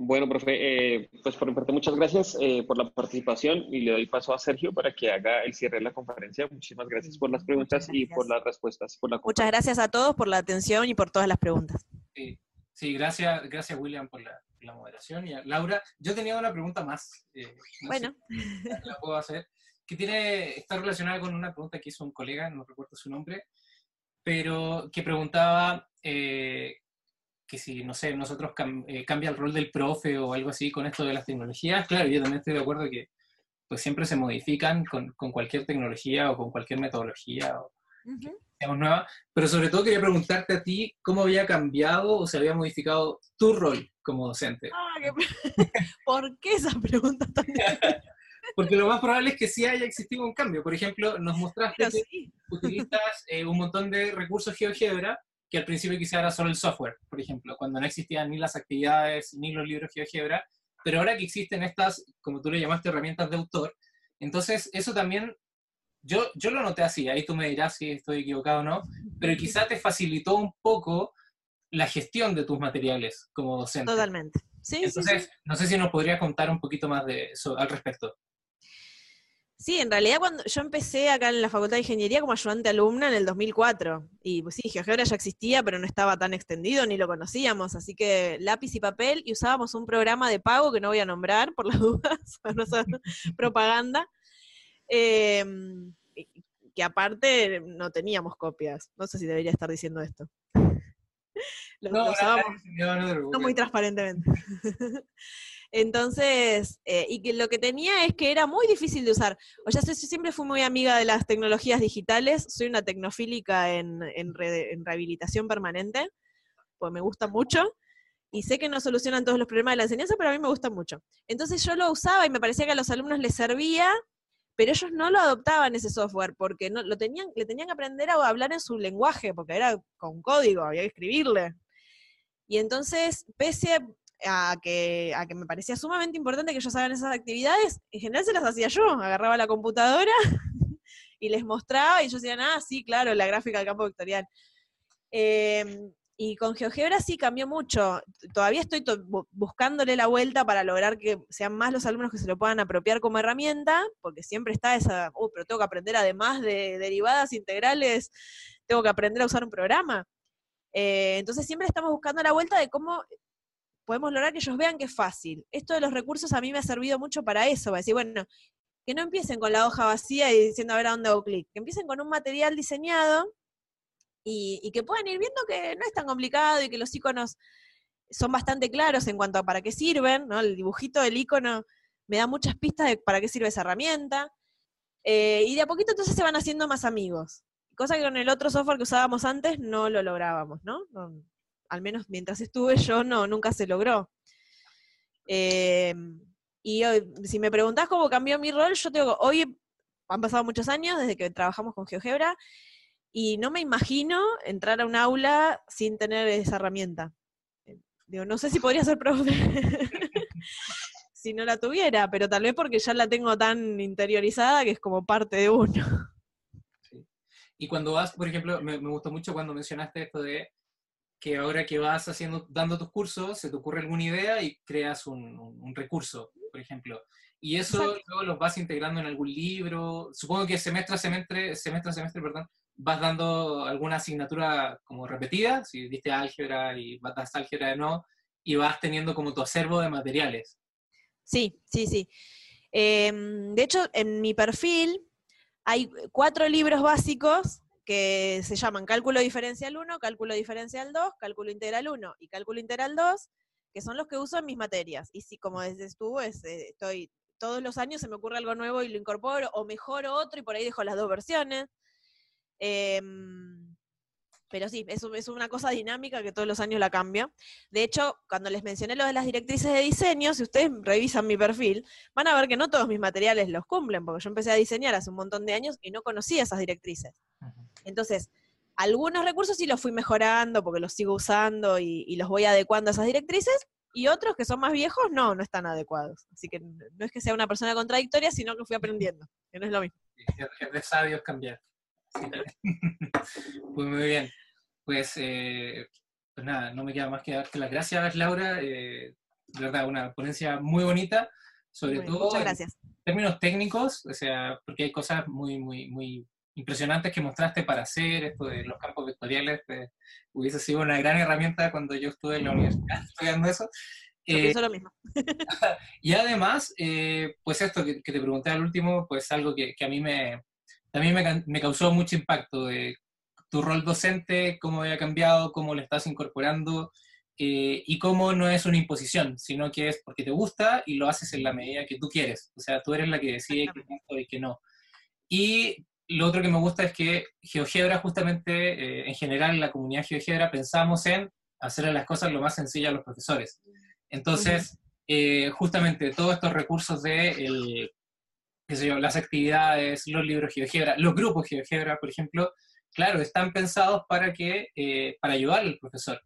Bueno, profe, eh, pues por mi parte muchas gracias eh, por la participación y le doy paso a Sergio para que haga el cierre de la conferencia. Muchísimas gracias por las preguntas y por las respuestas. Por la Muchas gracias a todos por la atención y por todas las preguntas. Sí, sí, gracias, gracias William por la, la moderación. Y a Laura, yo tenía una pregunta más. eh, no Bueno, la puedo hacer, que tiene, está relacionada con una pregunta que hizo un colega, no recuerdo su nombre, pero que preguntaba eh, que si, no sé, nosotros cam- eh, cambia el rol del profe o algo así con esto de las tecnologías. Claro, yo también estoy de acuerdo que pues siempre se modifican con, con cualquier tecnología o con cualquier metodología o. digamos, nueva, pero sobre todo quería preguntarte a ti cómo había cambiado o se había modificado tu rol como docente. Ah, qué- ¿Por qué esa pregunta tan? Porque lo más probable es que sí haya existido un cambio. Por ejemplo, nos mostraste Pero que sí. utilizas eh, un montón de recursos GeoGebra que al principio quizá era solo el software, por ejemplo, cuando no existían ni las actividades ni los libros GeoGebra, pero ahora que existen estas, como tú le llamaste, herramientas de autor, entonces eso también, yo, yo lo noté así, ahí tú me dirás si estoy equivocado o no, pero quizá te facilitó un poco la gestión de tus materiales como docente. Totalmente. Sí, sí, sí. Entonces, no sé si nos podrías contar un poquito más de eso al respecto. Sí, en realidad cuando yo empecé acá en la Facultad de Ingeniería como ayudante alumna en el 2004, y pues sí, GeoGebra ya existía, pero no estaba tan extendido, ni lo conocíamos, así que lápiz y papel, y usábamos un programa de pago que no voy a nombrar por las dudas, para no hacer propaganda, eh, que aparte no teníamos copias, no sé si debería estar diciendo esto. Lo- lo No, usábamos- no, no no muy transparentemente. Entonces, eh, y que lo que tenía es que era muy difícil de usar. O sea, yo siempre fui muy amiga de las tecnologías digitales, soy una tecnofílica en, en re- en rehabilitación permanente, pues me gusta mucho. y sé que no solucionan todos los problemas de la enseñanza, pero a mí me gustan mucho. Entonces yo lo usaba y me parecía que a los alumnos les servía, pero ellos no lo adoptaban ese software porque no, lo tenían, le tenían que aprender a hablar en su lenguaje, porque era con código, había que escribirle. Y entonces, pese a que, a que me parecía sumamente importante que ellos hagan esas actividades, en general se las hacía yo, agarraba la computadora y les mostraba y ellos decían, ah, sí, claro, la gráfica del campo vectorial. Em, y con GeoGebra sí cambió mucho. Todavía estoy buscándole la vuelta para lograr que sean más los alumnos que se lo puedan apropiar como herramienta, porque siempre está esa, oh, pero tengo que aprender además de derivadas integrales, tengo que aprender a usar un programa. Eh, entonces siempre estamos buscando la vuelta de cómo podemos lograr que ellos vean que es fácil. Esto de los recursos a mí me ha servido mucho para eso, para decir, bueno, que no empiecen con la hoja vacía y diciendo a ver a dónde hago clic, que empiecen con un material diseñado y, que puedan ir viendo que no es tan complicado y que los iconos son bastante claros en cuanto a para qué sirven, ¿no? El dibujito del icono me da muchas pistas de para qué sirve esa herramienta. Eh, y de a poquito entonces se van haciendo más amigos. Cosa que con el otro software que usábamos antes no lo lográbamos, ¿no? al menos mientras estuve yo no, nunca se logró. Eh, y si me preguntás cómo cambió mi rol, yo tengo, hoy han pasado muchos años desde que trabajamos con GeoGebra y no me imagino entrar a un aula sin tener esa herramienta. Eh, digo, no sé si podría ser profe si no la tuviera, pero tal vez porque ya la tengo tan interiorizada que es como parte de uno. Y cuando vas, por ejemplo, me, gustó mucho cuando mencionaste esto de que ahora que vas haciendo, dando tus cursos, se te ocurre alguna idea y creas un, recurso, por ejemplo. Y eso luego los vas integrando en algún libro. Supongo que semestre a semestre, semestre a semestre, perdón, vas dando alguna asignatura como repetida, si diste álgebra y vas a álgebra de no, y vas teniendo como tu acervo de materiales. Sí, sí, sí. Em, de hecho, en mi perfil hay cuatro libros básicos que se llaman Cálculo Diferencial 1, Cálculo Diferencial 2, Cálculo Integral 1 y Cálculo Integral 2, que son los que uso en mis materias. Y si, como dices tú, es, eh, estoy todos los años se me ocurre algo nuevo y lo incorporo, o mejoro otro y por ahí dejo las dos versiones. Em, pero sí, es, es, una cosa dinámica que todos los años la cambia. De hecho, cuando les mencioné lo de las directrices de diseño, si ustedes revisan mi perfil, van a ver que no todos mis materiales los cumplen, porque yo empecé a diseñar hace un montón de años y no conocía esas directrices. Entonces, algunos recursos sí los fui mejorando porque los sigo usando y, los voy adecuando a esas directrices, y otros que son más viejos, no, no están adecuados. Así que no es que sea una persona contradictoria, sino que fui aprendiendo, que no es lo mismo. Es de sabios cambiar. pues muy bien. Pues, eh, pues, nada, no me queda más que darte las gracias, Laura. Eh, de verdad, una ponencia muy bonita, sobre todo en términos técnicos, o sea, porque hay cosas muy, muy, muy impresionantes que mostraste para hacer, esto de los campos vectoriales, pues, hubiese sido una gran herramienta cuando yo estuve en la universidad estudiando eso. Eh, lo mismo. y además, pues esto que, te pregunté al último, pues algo que, que a mí me, también me, me, causó mucho impacto de tu rol docente, cómo había cambiado, cómo lo estás incorporando eh, y cómo no es una imposición, sino que es porque te gusta y lo haces en la medida que tú quieres. O sea, tú eres la que decide que y que no. Y lo otro que me gusta es que GeoGebra, justamente, eh, en general, la comunidad GeoGebra, pensamos en hacerle las cosas lo más sencillas a los profesores. Entonces, eh, justamente todos estos recursos de el, las actividades, los libros GeoGebra, los grupos GeoGebra, por ejemplo, claro, están pensados para, que, eh, para ayudar al profesor.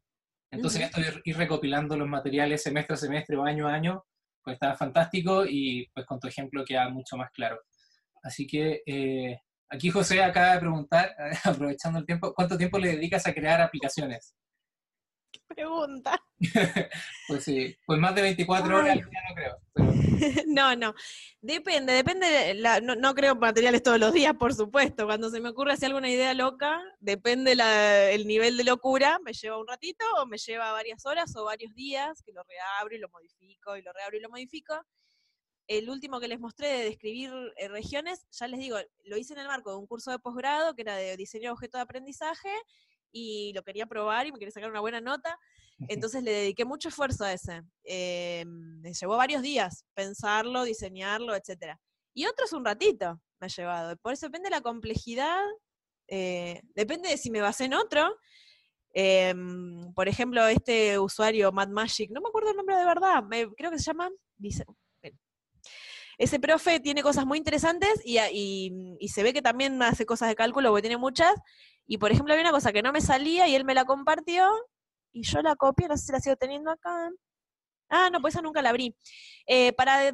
Entonces, esto de ir recopilando los materiales semestre a semestre o año a año, pues está fantástico y pues con tu ejemplo queda mucho más claro. Así que eh, aquí José acaba de preguntar, aprovechando el tiempo, ¿cuánto tiempo le dedicas a crear aplicaciones? Pregunta. pues sí, pues más de 24 horas no creo. no, no. Depende, depende. no, creo materiales todos los días, por supuesto. Cuando se me ocurre hacer alguna idea loca, depende el nivel de locura. Me lleva un ratito o me lleva varias horas o varios días que lo reabro y lo modifico y lo reabro y lo modifico. El último que les mostré de describir eh, regiones, ya les digo, lo hice en el marco de un curso de posgrado que era de diseño de objeto de aprendizaje y lo quería probar y me quería sacar una buena nota. Entonces le dediqué mucho esfuerzo a ese. Eh, me llevó varios días pensarlo, diseñarlo, etc. Y otros un ratito me ha llevado. Por eso depende de la complejidad, eh, depende de si me basé en otro. Em, por ejemplo, este usuario Mad Magic, no me acuerdo el nombre de verdad, creo que se llama. Ese profe tiene cosas muy interesantes y, y, se ve que también hace cosas de cálculo, porque tiene muchas. Y por ejemplo, había una cosa que no me salía y él me la compartió y yo la copié, no sé si la sigo teniendo acá. Ah, no, pues esa nunca la abrí. Eh, para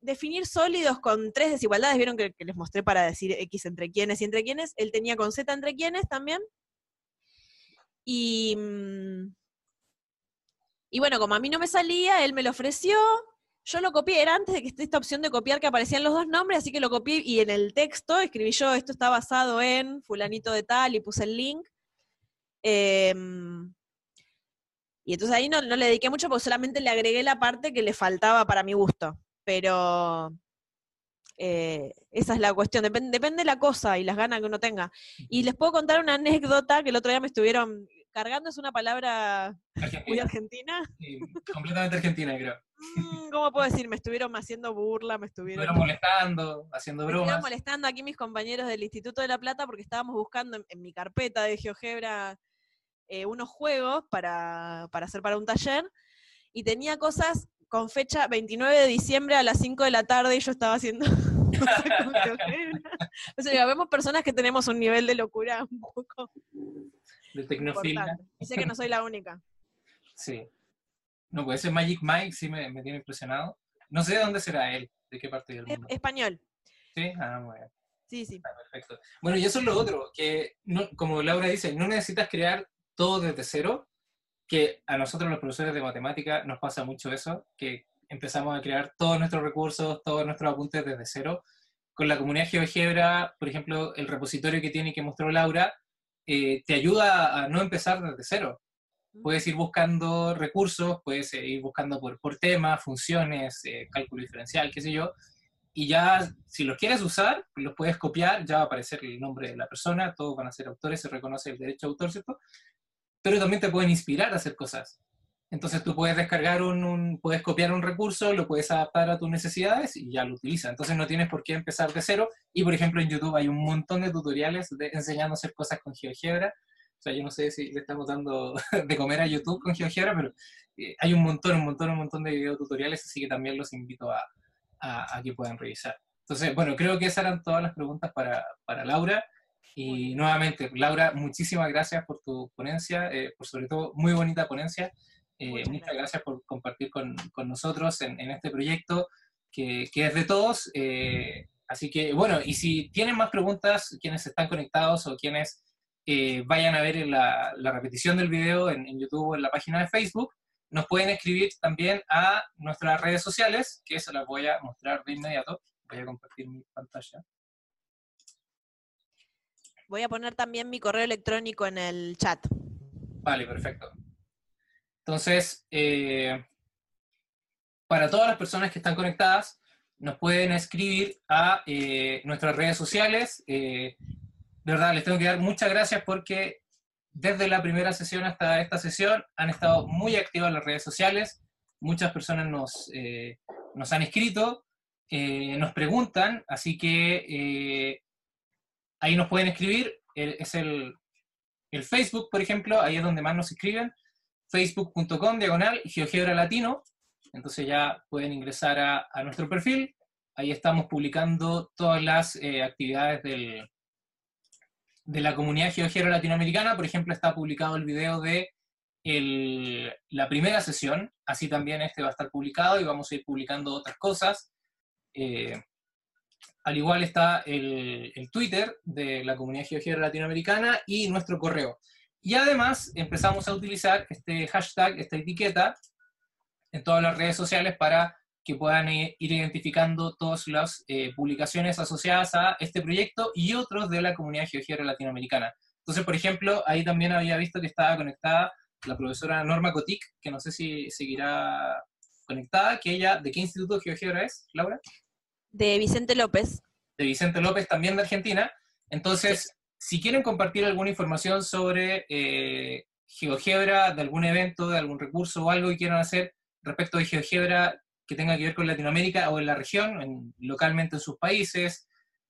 definir sólidos con tres desigualdades, vieron que, les mostré para decir X entre quiénes y entre quiénes, él tenía con Z entre quiénes también. Y, mm, y bueno, como a mí no me salía, él me lo ofreció, yo lo copié, era antes de que esté esta opción de copiar que aparecían los dos nombres, así que lo copié y en el texto escribí yo, esto está basado en fulanito de tal y puse el link. Em, y entonces ahí no, no, le dediqué mucho porque solamente le agregué la parte que le faltaba para mi gusto. Pero eh, esa es la cuestión, depende de la cosa y las ganas que uno tenga. Y les puedo contar una anécdota que el otro día me estuvieron cargando, es una palabra muy argentina. completamente argentina, creo. Mm, ¿Cómo puedo decir? Me estuvieron haciendo burla, me estuvieron... estuvieron molestando, haciendo bromas. Me estuvieron molestando aquí mis compañeros del Instituto de La Plata porque estábamos buscando en, mi carpeta de GeoGebra eh, unos juegos para, para hacer para un taller y tenía cosas con fecha 29 de diciembre a las 5 de la tarde y yo estaba haciendo... o sea, vemos personas que tenemos un nivel de locura un poco... De tecnofilia. Y sé que no soy la única. Sí. No, pues ese Magic Mike sí me, tiene impresionado. No sé de dónde será él, de qué parte del mundo. Español. Sí, ah, bueno. Sí, sí. perfecto. Bueno, y eso es lo otro, que como Laura dice, no necesitas crear todo desde cero, que a nosotros los profesores de matemática nos pasa mucho eso, que empezamos a crear todos nuestros recursos, todos nuestros apuntes desde cero. Con la comunidad GeoGebra, por ejemplo, el repositorio que tiene que mostró Laura, eh, te ayuda a no empezar desde cero. Puedes ir buscando recursos, puedes ir buscando por, por tema, funciones, eh, cálculo diferencial, qué sé yo, y ya si los quieres usar, los puedes copiar, ya va a aparecer el nombre de la persona, todos van a ser autores, se reconoce el derecho de autor, ¿cierto? pero también te pueden inspirar a hacer cosas. Entonces tú puedes descargar un, puedes copiar un recurso, lo puedes adaptar a tus necesidades y ya lo utilizas. Entonces no tienes por qué empezar de cero. Y por ejemplo en YouTube hay un montón de tutoriales de, enseñando a hacer cosas con GeoGebra. O sea, yo no sé si le estamos dando de comer a YouTube con GeoGebra, pero eh, hay un montón, un montón, un montón de videotutoriales, así que también los invito a, a, a, que puedan revisar. Entonces, bueno, creo que esas eran todas las preguntas para, para Laura. Y nuevamente, Laura, muchísimas gracias por tu ponencia, eh, por sobre todo muy bonita ponencia. Eh, muchas gracias por compartir con, con nosotros en, en, este proyecto que, que, es de todos. Eh, así que, bueno, y si tienen más preguntas, quienes están conectados o quienes vayan a ver la, la, repetición del video en, en, YouTube o en la página de Facebook, nos pueden escribir también a nuestras redes sociales, que se las voy a mostrar de inmediato. Voy a compartir mi pantalla. Voy a poner también mi correo electrónico en el chat. Vale, perfecto. Entonces, eh, para todas las personas que están conectadas, nos pueden escribir a eh, nuestras redes sociales. Eh, de verdad, les tengo que dar muchas gracias porque desde la primera sesión hasta esta sesión han estado muy activas las redes sociales. Muchas personas nos, nos han escrito, nos preguntan, así que ahí nos pueden escribir, es el, Facebook, por ejemplo, ahí es donde más nos escriben, facebook.com diagonal GeoGebra Latino, entonces ya pueden ingresar a, nuestro perfil, ahí estamos publicando todas las eh, actividades del, de la comunidad GeoGebra latinoamericana, por ejemplo, está publicado el video de la primera sesión, así también este va a estar publicado y vamos a ir publicando otras cosas. Eh, al igual está el, Twitter de la comunidad GeoGebra latinoamericana y nuestro correo. Y además empezamos a utilizar este hashtag, esta etiqueta, en todas las redes sociales para que puedan ir identificando todas las eh, publicaciones asociadas a este proyecto y otros de la comunidad GeoGebra latinoamericana. Entonces, por ejemplo, ahí también había visto que estaba conectada la profesora Norma Cotic, que no sé si seguirá conectada, que ella, ¿de qué instituto GeoGebra es, Laura? De Vicente López. De Vicente López, también de Argentina. Entonces, si quieren compartir alguna información sobre eh, GeoGebra, de algún evento, de algún recurso o algo que quieran hacer respecto de GeoGebra que tenga que ver con Latinoamérica o en la región, localmente en sus países,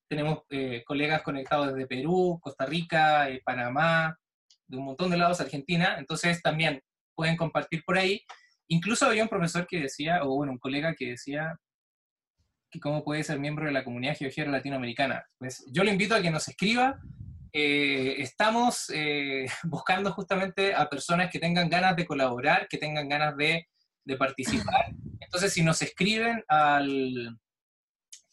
tenemos eh, colegas conectados desde Perú, Costa Rica, eh, Panamá, de un montón de lados Argentina, entonces también pueden compartir por ahí. Incluso había un profesor que decía, o bueno, un colega que decía que cómo puede ser miembro de la comunidad geogiera latinoamericana. Pues yo le invito a que nos escriba. Eh, estamos eh, buscando justamente a personas que tengan ganas de colaborar, que tengan ganas de, participar. Entonces, si nos escriben al,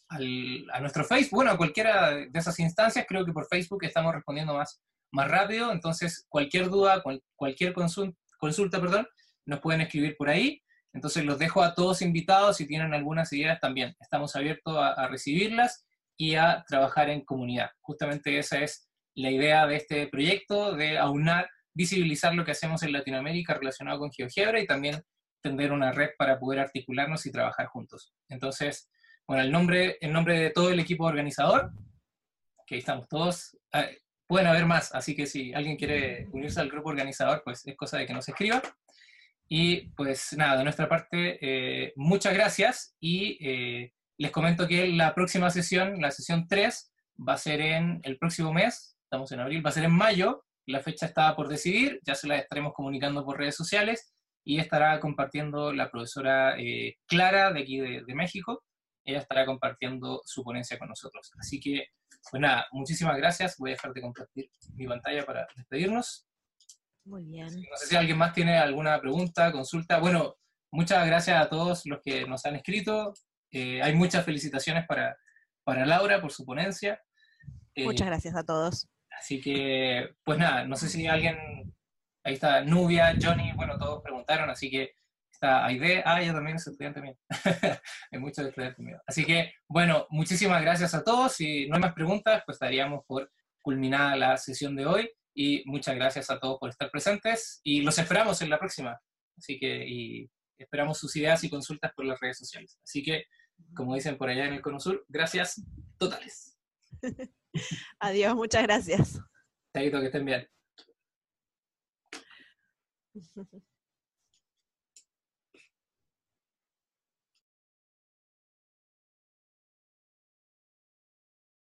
a nuestro Facebook, bueno, a cualquiera de esas instancias, creo que por Facebook estamos respondiendo más, más rápido, entonces cualquier duda, cualquier consulta, consulta, perdón, nos pueden escribir por ahí. Entonces los dejo a todos invitados, si tienen algunas ideas también, estamos abiertos a, recibirlas y a trabajar en comunidad. Justamente esa es la idea de este proyecto, de aunar, visibilizar lo que hacemos en Latinoamérica relacionado con GeoGebra y también tender una red para poder articularnos y trabajar juntos. Entonces, bueno, el nombre, el nombre de todo el equipo organizador, que ahí estamos todos, ah, pueden haber más, así que si alguien quiere unirse al grupo organizador, pues es cosa de que nos escriba. Y pues nada, de nuestra parte, eh, muchas gracias y eh, les comento que la próxima sesión, la sesión 3, va a ser en el próximo mes, estamos en abril, va a ser en mayo, la fecha está por decidir, ya se la estaremos comunicando por redes sociales y estará compartiendo la profesora eh, Clara de aquí de, de México, ella estará compartiendo su ponencia con nosotros. Así que, pues nada, muchísimas gracias, voy a dejar de compartir mi pantalla para despedirnos. Muy bien. No sé si alguien más tiene alguna pregunta, consulta. Bueno, muchas gracias a todos los que nos han escrito. Eh, hay muchas felicitaciones para, para Laura por su ponencia. Eh, muchas gracias a todos. Así que, pues nada, no sé si alguien, ahí está Nubia, Johnny, bueno, todos preguntaron, así que está Aide, ah, ella también es estudiante mío. hay muchos estudiantes míos. Así que, bueno, muchísimas gracias a todos. Si no hay más preguntas, pues estaríamos por culminada la sesión de hoy y muchas gracias a todos por estar presentes y los esperamos en la próxima. Así que y esperamos sus ideas y consultas por las redes sociales. Así que, como dicen por allá en el Cono Sur, gracias totales. Adiós, muchas gracias. Chaito, que estén bien.